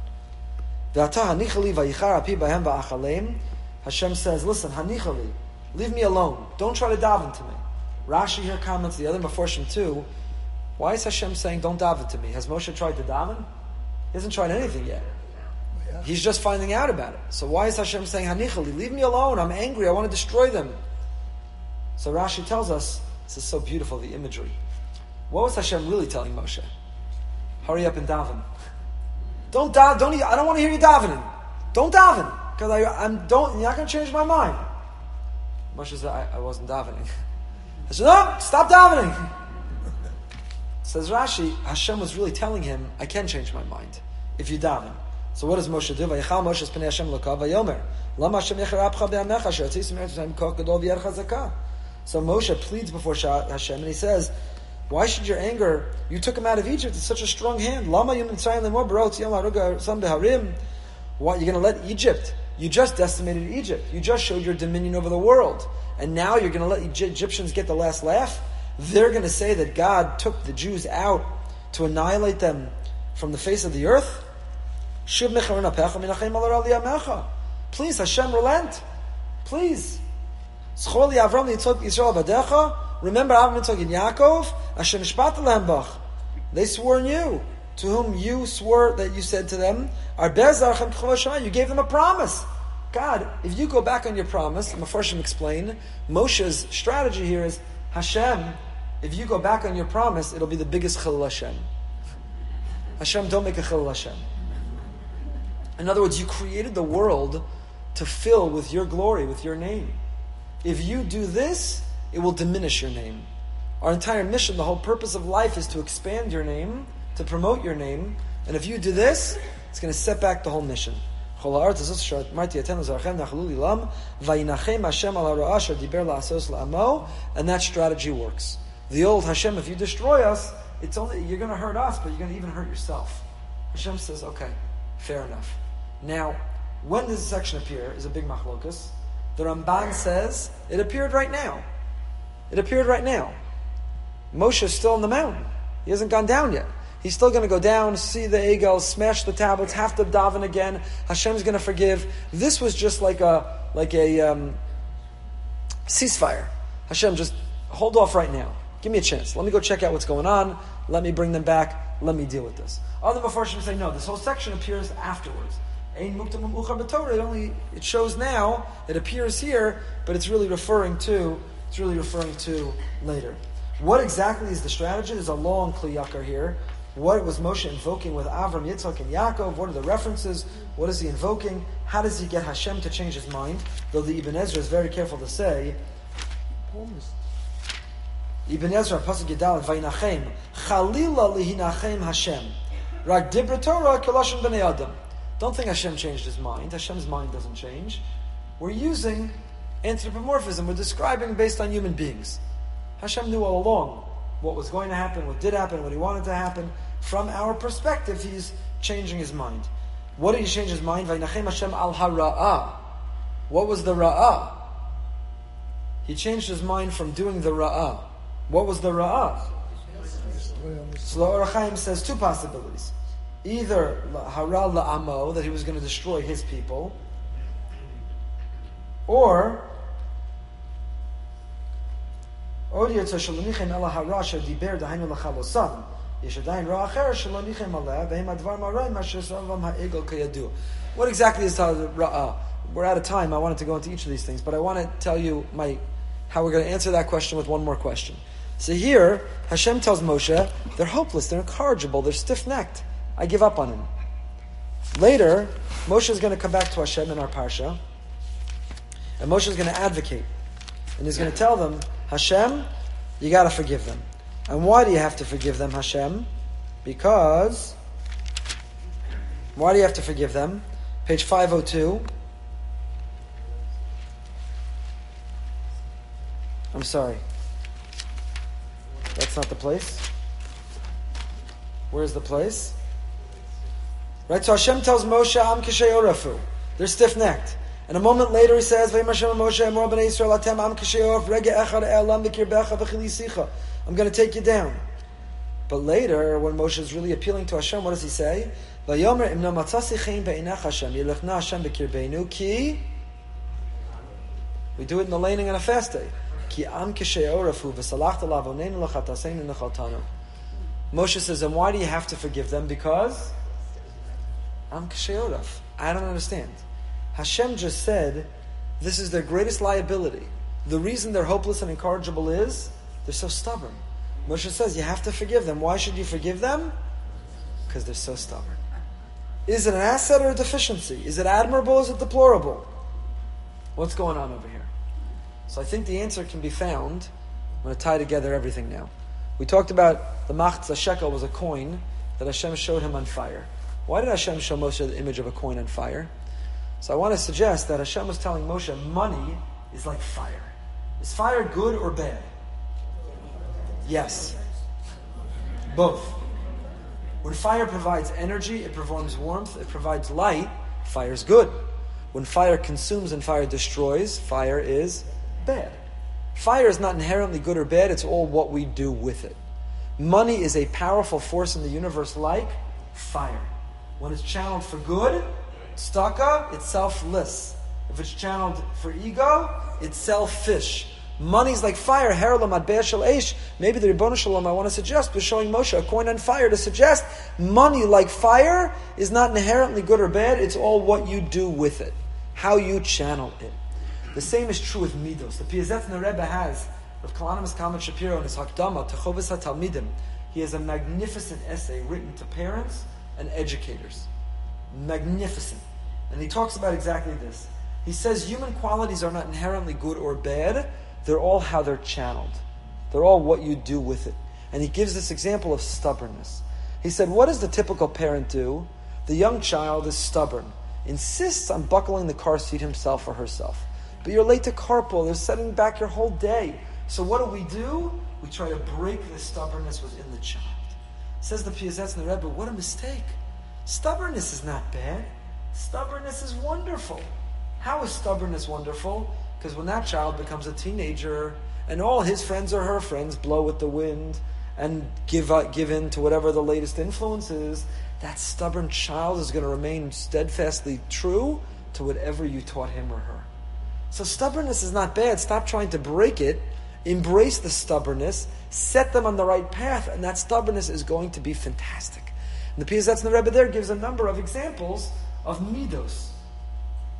Hashem says, "Listen, hanichali." Leave me alone. Don't try to daven to me. Rashi here comments the other Meforshim too. Why is Hashem saying, don't daven to me? Has Moshe tried to daven? He hasn't tried anything yet. He's just finding out about it. So why is Hashem saying, Hanichali, leave me alone. I'm angry. I want to destroy them. So Rashi tells us, this is so beautiful, the imagery. What was Hashem really telling Moshe? Hurry up and daven. Don't daven. Don't. I don't want to hear you davening. Don't daven because I, I'm don't. You're not going to change my mind. Moshe said, I, I wasn't davening. I said, no, stop davening. Says Rashi, Hashem was really telling him, I can change my mind if you daven. So what does Moshe do? So Moshe pleads before Hashem and he says, why should your anger, you took him out of Egypt, it's such a strong hand. Lama yum. Why, you're going to let Egypt you just decimated Egypt. You just showed your dominion over the world. And now you're going to let Egyptians get the last laugh? They're going to say that God took the Jews out to annihilate them from the face of the earth? Please, Hashem, relent. Please. Remember Avram, Yitzchak, and Yaakov? Hashem They swore in you to whom you swore that you said to them, you gave them a promise. God, if you go back on your promise, Mepharshim explain, Moshe's strategy here is, Hashem, if you go back on your promise, it'll be the biggest chilul Hashem. Hashem, don't make a chilul Hashem. In other words, you created the world to fill with your glory, with your name. If you do this, it will diminish your name. Our entire mission, the whole purpose of life is to expand your name to promote your name. And if you do this, it's going to set back the whole mission. And that strategy works. The old Hashem, if you destroy us, it's only you're going to hurt us, but you're going to even hurt yourself. Hashem says, okay, fair enough. Now, when does this section appear is a big machlokus. The Ramban says it appeared right now. It appeared right now. Moshe is still on the mountain. He hasn't gone down yet. He's still going to go down, see the egel, smash the tablets, have to daven again. Hashem's going to forgive. This was just like a like a um, ceasefire. Hashem, just hold off right now. Give me a chance. Let me go check out what's going on. Let me bring them back. Let me deal with this. Other Mepharshim say no. This whole section appears afterwards. Um it only it shows now. It appears here, but it's really referring to it's really referring to later. What exactly is the strategy? There's a long Kli Yakar here. What was Moshe invoking with Avram, Yitzchak, and Yaakov? What are the references? What is he invoking? How does he get Hashem to change his mind? Though the Ibn Ezra is very careful to say, Ibn Ezra, Pasuk Chalila lihinachem Hashem. Dibra Torah b'nei Adam. Don't think Hashem changed his mind. Hashem's mind doesn't change. We're using anthropomorphism. We're describing based on human beings. Hashem knew all along what was going to happen, what did happen, what he wanted to happen. From our perspective, he's changing his mind. What did he change his mind? Hashem al hara'ah. What was the ra'ah? He changed his mind from doing the ra'ah. What was the ra'ah? Slor Chaim says two possibilities. Either Haral La'amo, that he was going to destroy his people, or what exactly is Ra'ah? We're out of time. I wanted to go into each of these things, but I want to tell you my, how we're going to answer that question with one more question. So here, Hashem tells Moshe, they're hopeless, they're incorrigible, they're stiff necked. I give up on him. Later, Moshe is going to come back to Hashem in our parsha, and Moshe is going to advocate, and he's going to tell them, Hashem, you got to forgive them. And why do you have to forgive them, Hashem? Because why do you have to forgive them? Page 502. I'm sorry. That's not the place. Where's the place? Right, so Hashem tells Moshe, Am Kishayorafu. They're stiff necked. And a moment later he says, Moshe Israel atem am echad I'm going to take you down. But later, when Moshe is really appealing to Hashem, what does he say? Vayomer imna matzasi chein be'inach Hashem, yilechna Hashem bekirbeinu ki... We do it in the leining on a fast day. Moshe says, and why do you have to forgive them? Because I'm Kishayoraf. I don't understand. Hashem just said, this is their greatest liability. The reason they're hopeless and incorrigible is they're so stubborn. Moshe says, you have to forgive them. Why should you forgive them? Because they're so stubborn. Is it an asset or a deficiency? Is it admirable? Is it deplorable? What's going on over here? So I think the answer can be found. I'm going to tie together everything now. We talked about the machzah shekel was a coin that Hashem showed him on fire. Why did Hashem show Moshe the image of a coin on fire? So I want to suggest that Hashem was telling Moshe, money is like fire. Is fire good or bad? Yes. Both. When fire provides energy, it performs warmth, it provides light, fire is good. When fire consumes and fire destroys, fire is bad. Fire is not inherently good or bad, it's all what we do with it. Money is a powerful force in the universe like fire. When it's channeled for good, tzedakah, it's selfless. If it's channeled for ego, it's selfish. Money's like fire, heralam eish. Maybe the Ribbon Shalom I want to suggest was showing Moshe a coin on fire to suggest money like fire is not inherently good or bad, it's all what you do with it, how you channel it. The same is true with midos. The Piazetzner Rebbe has of Kalonymus Kalman Shapira in his Hakdama, Techovis HaTalmidim, he has a magnificent essay written to parents and educators. Magnificent. And he talks about exactly this. He says human qualities are not inherently good or bad, they're all how they're channeled. They're all what you do with it. And he gives this example of stubbornness. He said, What does the typical parent do? The young child is stubborn, insists on buckling the car seat himself or herself. But you're late to carpool, they're setting back your whole day. So what do we do? We try to break the stubbornness within the child. Says the Piazetzner Rebbe, what a mistake. Stubbornness is not bad. Stubbornness is wonderful. How is stubbornness wonderful? Because when that child becomes a teenager and all his friends or her friends blow with the wind and give, uh, give in to whatever the latest influence is, that stubborn child is going to remain steadfastly true to whatever you taught him or her. So stubbornness is not bad. Stop trying to break it. Embrace the stubbornness. Set them on the right path, and that stubbornness is going to be fantastic. And the Piazetzner Rebbe there gives a number of examples of midos.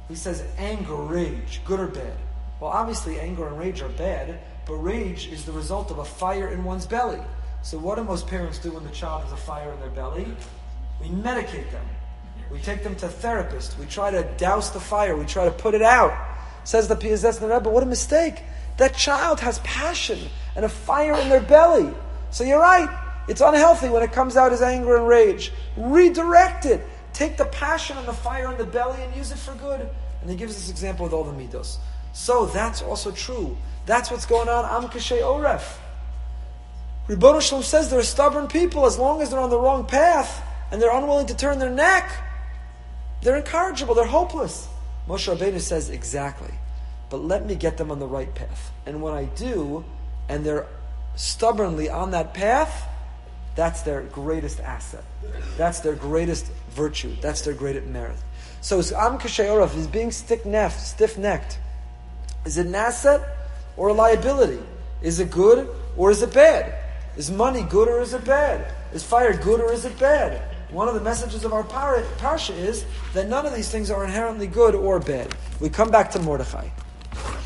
He says anger, rage, good or bad. Well, obviously, anger and rage are bad, but rage is the result of a fire in one's belly. So, what do most parents do when the child has a fire in their belly? We medicate them. We take them to a therapist. We try to douse the fire. We try to put it out. Says the Piazetzner Rebbe, what a mistake. That child has passion and a fire in their belly. So you're right. It's unhealthy when it comes out as anger and rage. Redirect it. Take the passion and the fire in the belly and use it for good. And he gives this example with all the mitos. So that's also true. That's what's going on. Am kashay oref. Ribono Shalom says they're stubborn people as long as they're on the wrong path and they're unwilling to turn their neck. They're incorrigible. They're hopeless. Moshe Rabbeinu says exactly. But let me get them on the right path. And when I do, and they're stubbornly on that path, that's their greatest asset. That's their greatest virtue. That's their greatest merit. So is Am Kashayorov is being stiff-necked, stiff-necked. Is it an asset or a liability? Is it good or is it bad? Is money good or is it bad? Is fire good or is it bad? One of the messages of our par- parsha is that none of these things are inherently good or bad. We come back to Mordechai.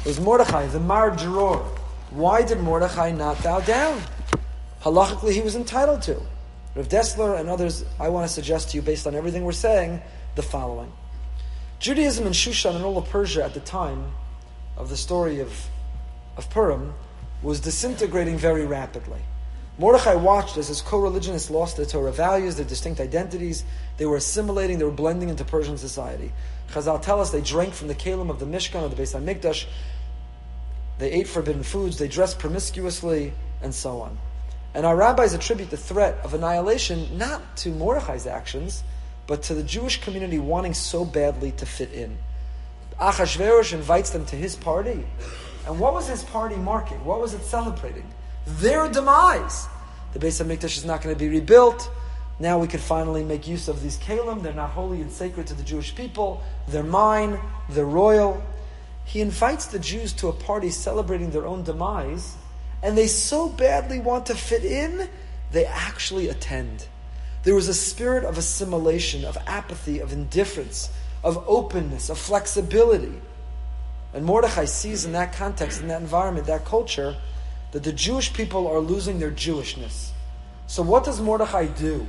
It was Mordechai, the Mar Deror. Why did Mordechai not bow down? Halachically, he was entitled to. Rav Dessler and others, I want to suggest to you, based on everything we're saying, the following. Judaism in Shushan and all of Persia at the time of the story of, of Purim was disintegrating very rapidly. Mordechai watched as his co-religionists lost their Torah values, their distinct identities. They were assimilating, they were blending into Persian society. Chazal tell us they drank from the kalim of the Mishkan or the Beis HaMikdash. They ate forbidden foods, they dressed promiscuously, and so on. And our rabbis attribute the threat of annihilation not to Mordechai's actions, but to the Jewish community wanting so badly to fit in. Achashverosh invites them to his party. And what was his party marking? What was it celebrating? Their demise. The Beis HaMikdash is not going to be rebuilt. Now we can finally make use of these kalim. They're not holy and sacred to the Jewish people. They're mine. They're royal. He invites the Jews to a party celebrating their own demise and they so badly want to fit in, they actually attend. There was a spirit of assimilation, of apathy, of indifference, of openness, of flexibility. And Mordechai sees in that context, in that environment, that culture, that the Jewish people are losing their Jewishness. So, what does Mordechai do?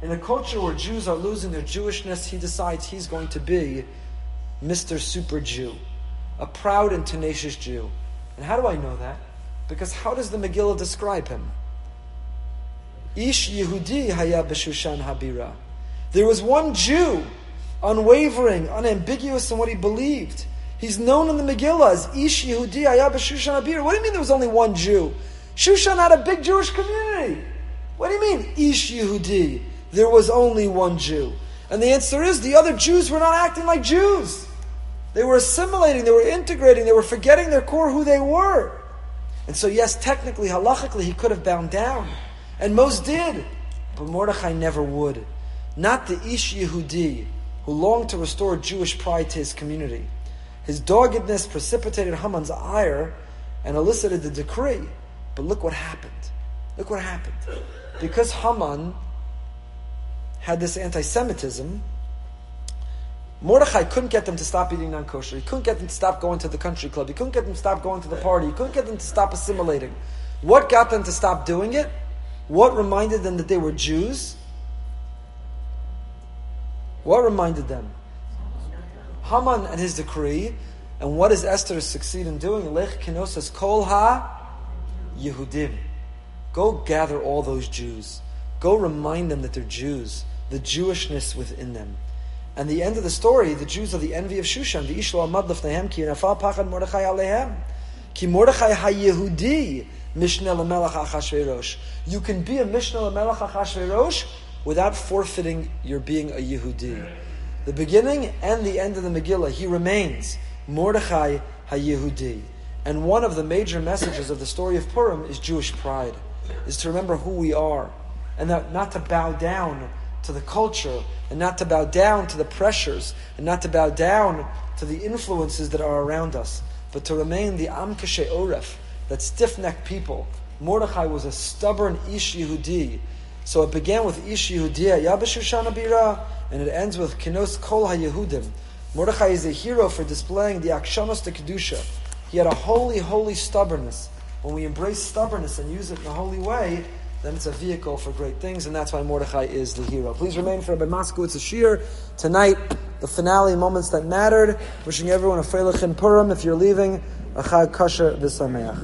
In a culture where Jews are losing their Jewishness, he decides he's going to be Mr. Super Jew, a proud and tenacious Jew. And how do I know that? Because how does the Megillah describe him? Ish Yehudi haya b'Shushan habira. There was one Jew, unwavering, unambiguous in what he believed. He's known in the Megillah as Ish Yehudi haya b'Shushan habira. What do you mean there was only one Jew? Shushan had a big Jewish community. What do you mean Ish Yehudi? There was only one Jew. And the answer is the other Jews were not acting like Jews. They were assimilating, they were integrating, they were forgetting their core who they were. And so, yes, technically, halachically, he could have bound down. And most did. But Mordechai never would. Not the Ish Yehudi, who longed to restore Jewish pride to his community. His doggedness precipitated Haman's ire and elicited the decree. But look what happened. Look what happened. Because Haman had this anti Semitism, Mordechai couldn't get them to stop eating non kosher. He couldn't get them to stop going to the country club. He couldn't get them to stop going to the party. He couldn't get them to stop assimilating. What got them to stop doing it? What reminded them that they were Jews? What reminded them? Haman and his decree. And what does Esther succeed in doing? Lech kinosas kol ha Yehudim. Go gather all those Jews. Go remind them that they're Jews. The Jewishness within them. And the end of the story, the Jews are the envy of Shushan. The Amad Lefnehem Ki Nafal Pachad Mordechai Alehem. Ki Mordechai HaYehudi Mishneh Lamelech Achashverosh. You can be a Mishneh Lamelech Achashverosh without forfeiting your being a Yehudi. The beginning and the end of the Megillah, he remains Mordechai HaYehudi. And one of the major messages of the story of Purim is Jewish pride, is to remember who we are, and that not to bow down to the culture and not to bow down to the pressures and not to bow down to the influences that are around us, but to remain the Am Kashe Oref, that stiff necked people. Mordechai was a stubborn Ish Yehudi. So it began with Ish Yehudi haya b'Shushan habira, and it ends with Kinos Kol HaYehudim. Mordechai is a hero for displaying the Akshanos to Kedusha. He had a holy, holy stubbornness. When we embrace stubbornness and use it in a holy way, then it's a vehicle for great things, and that's why Mordechai is the hero. Please remain for Rabbi It's a shir tonight. The finale moments that mattered. Wishing everyone a Freilich Purim. If you're leaving, a Kasher V'Sameach.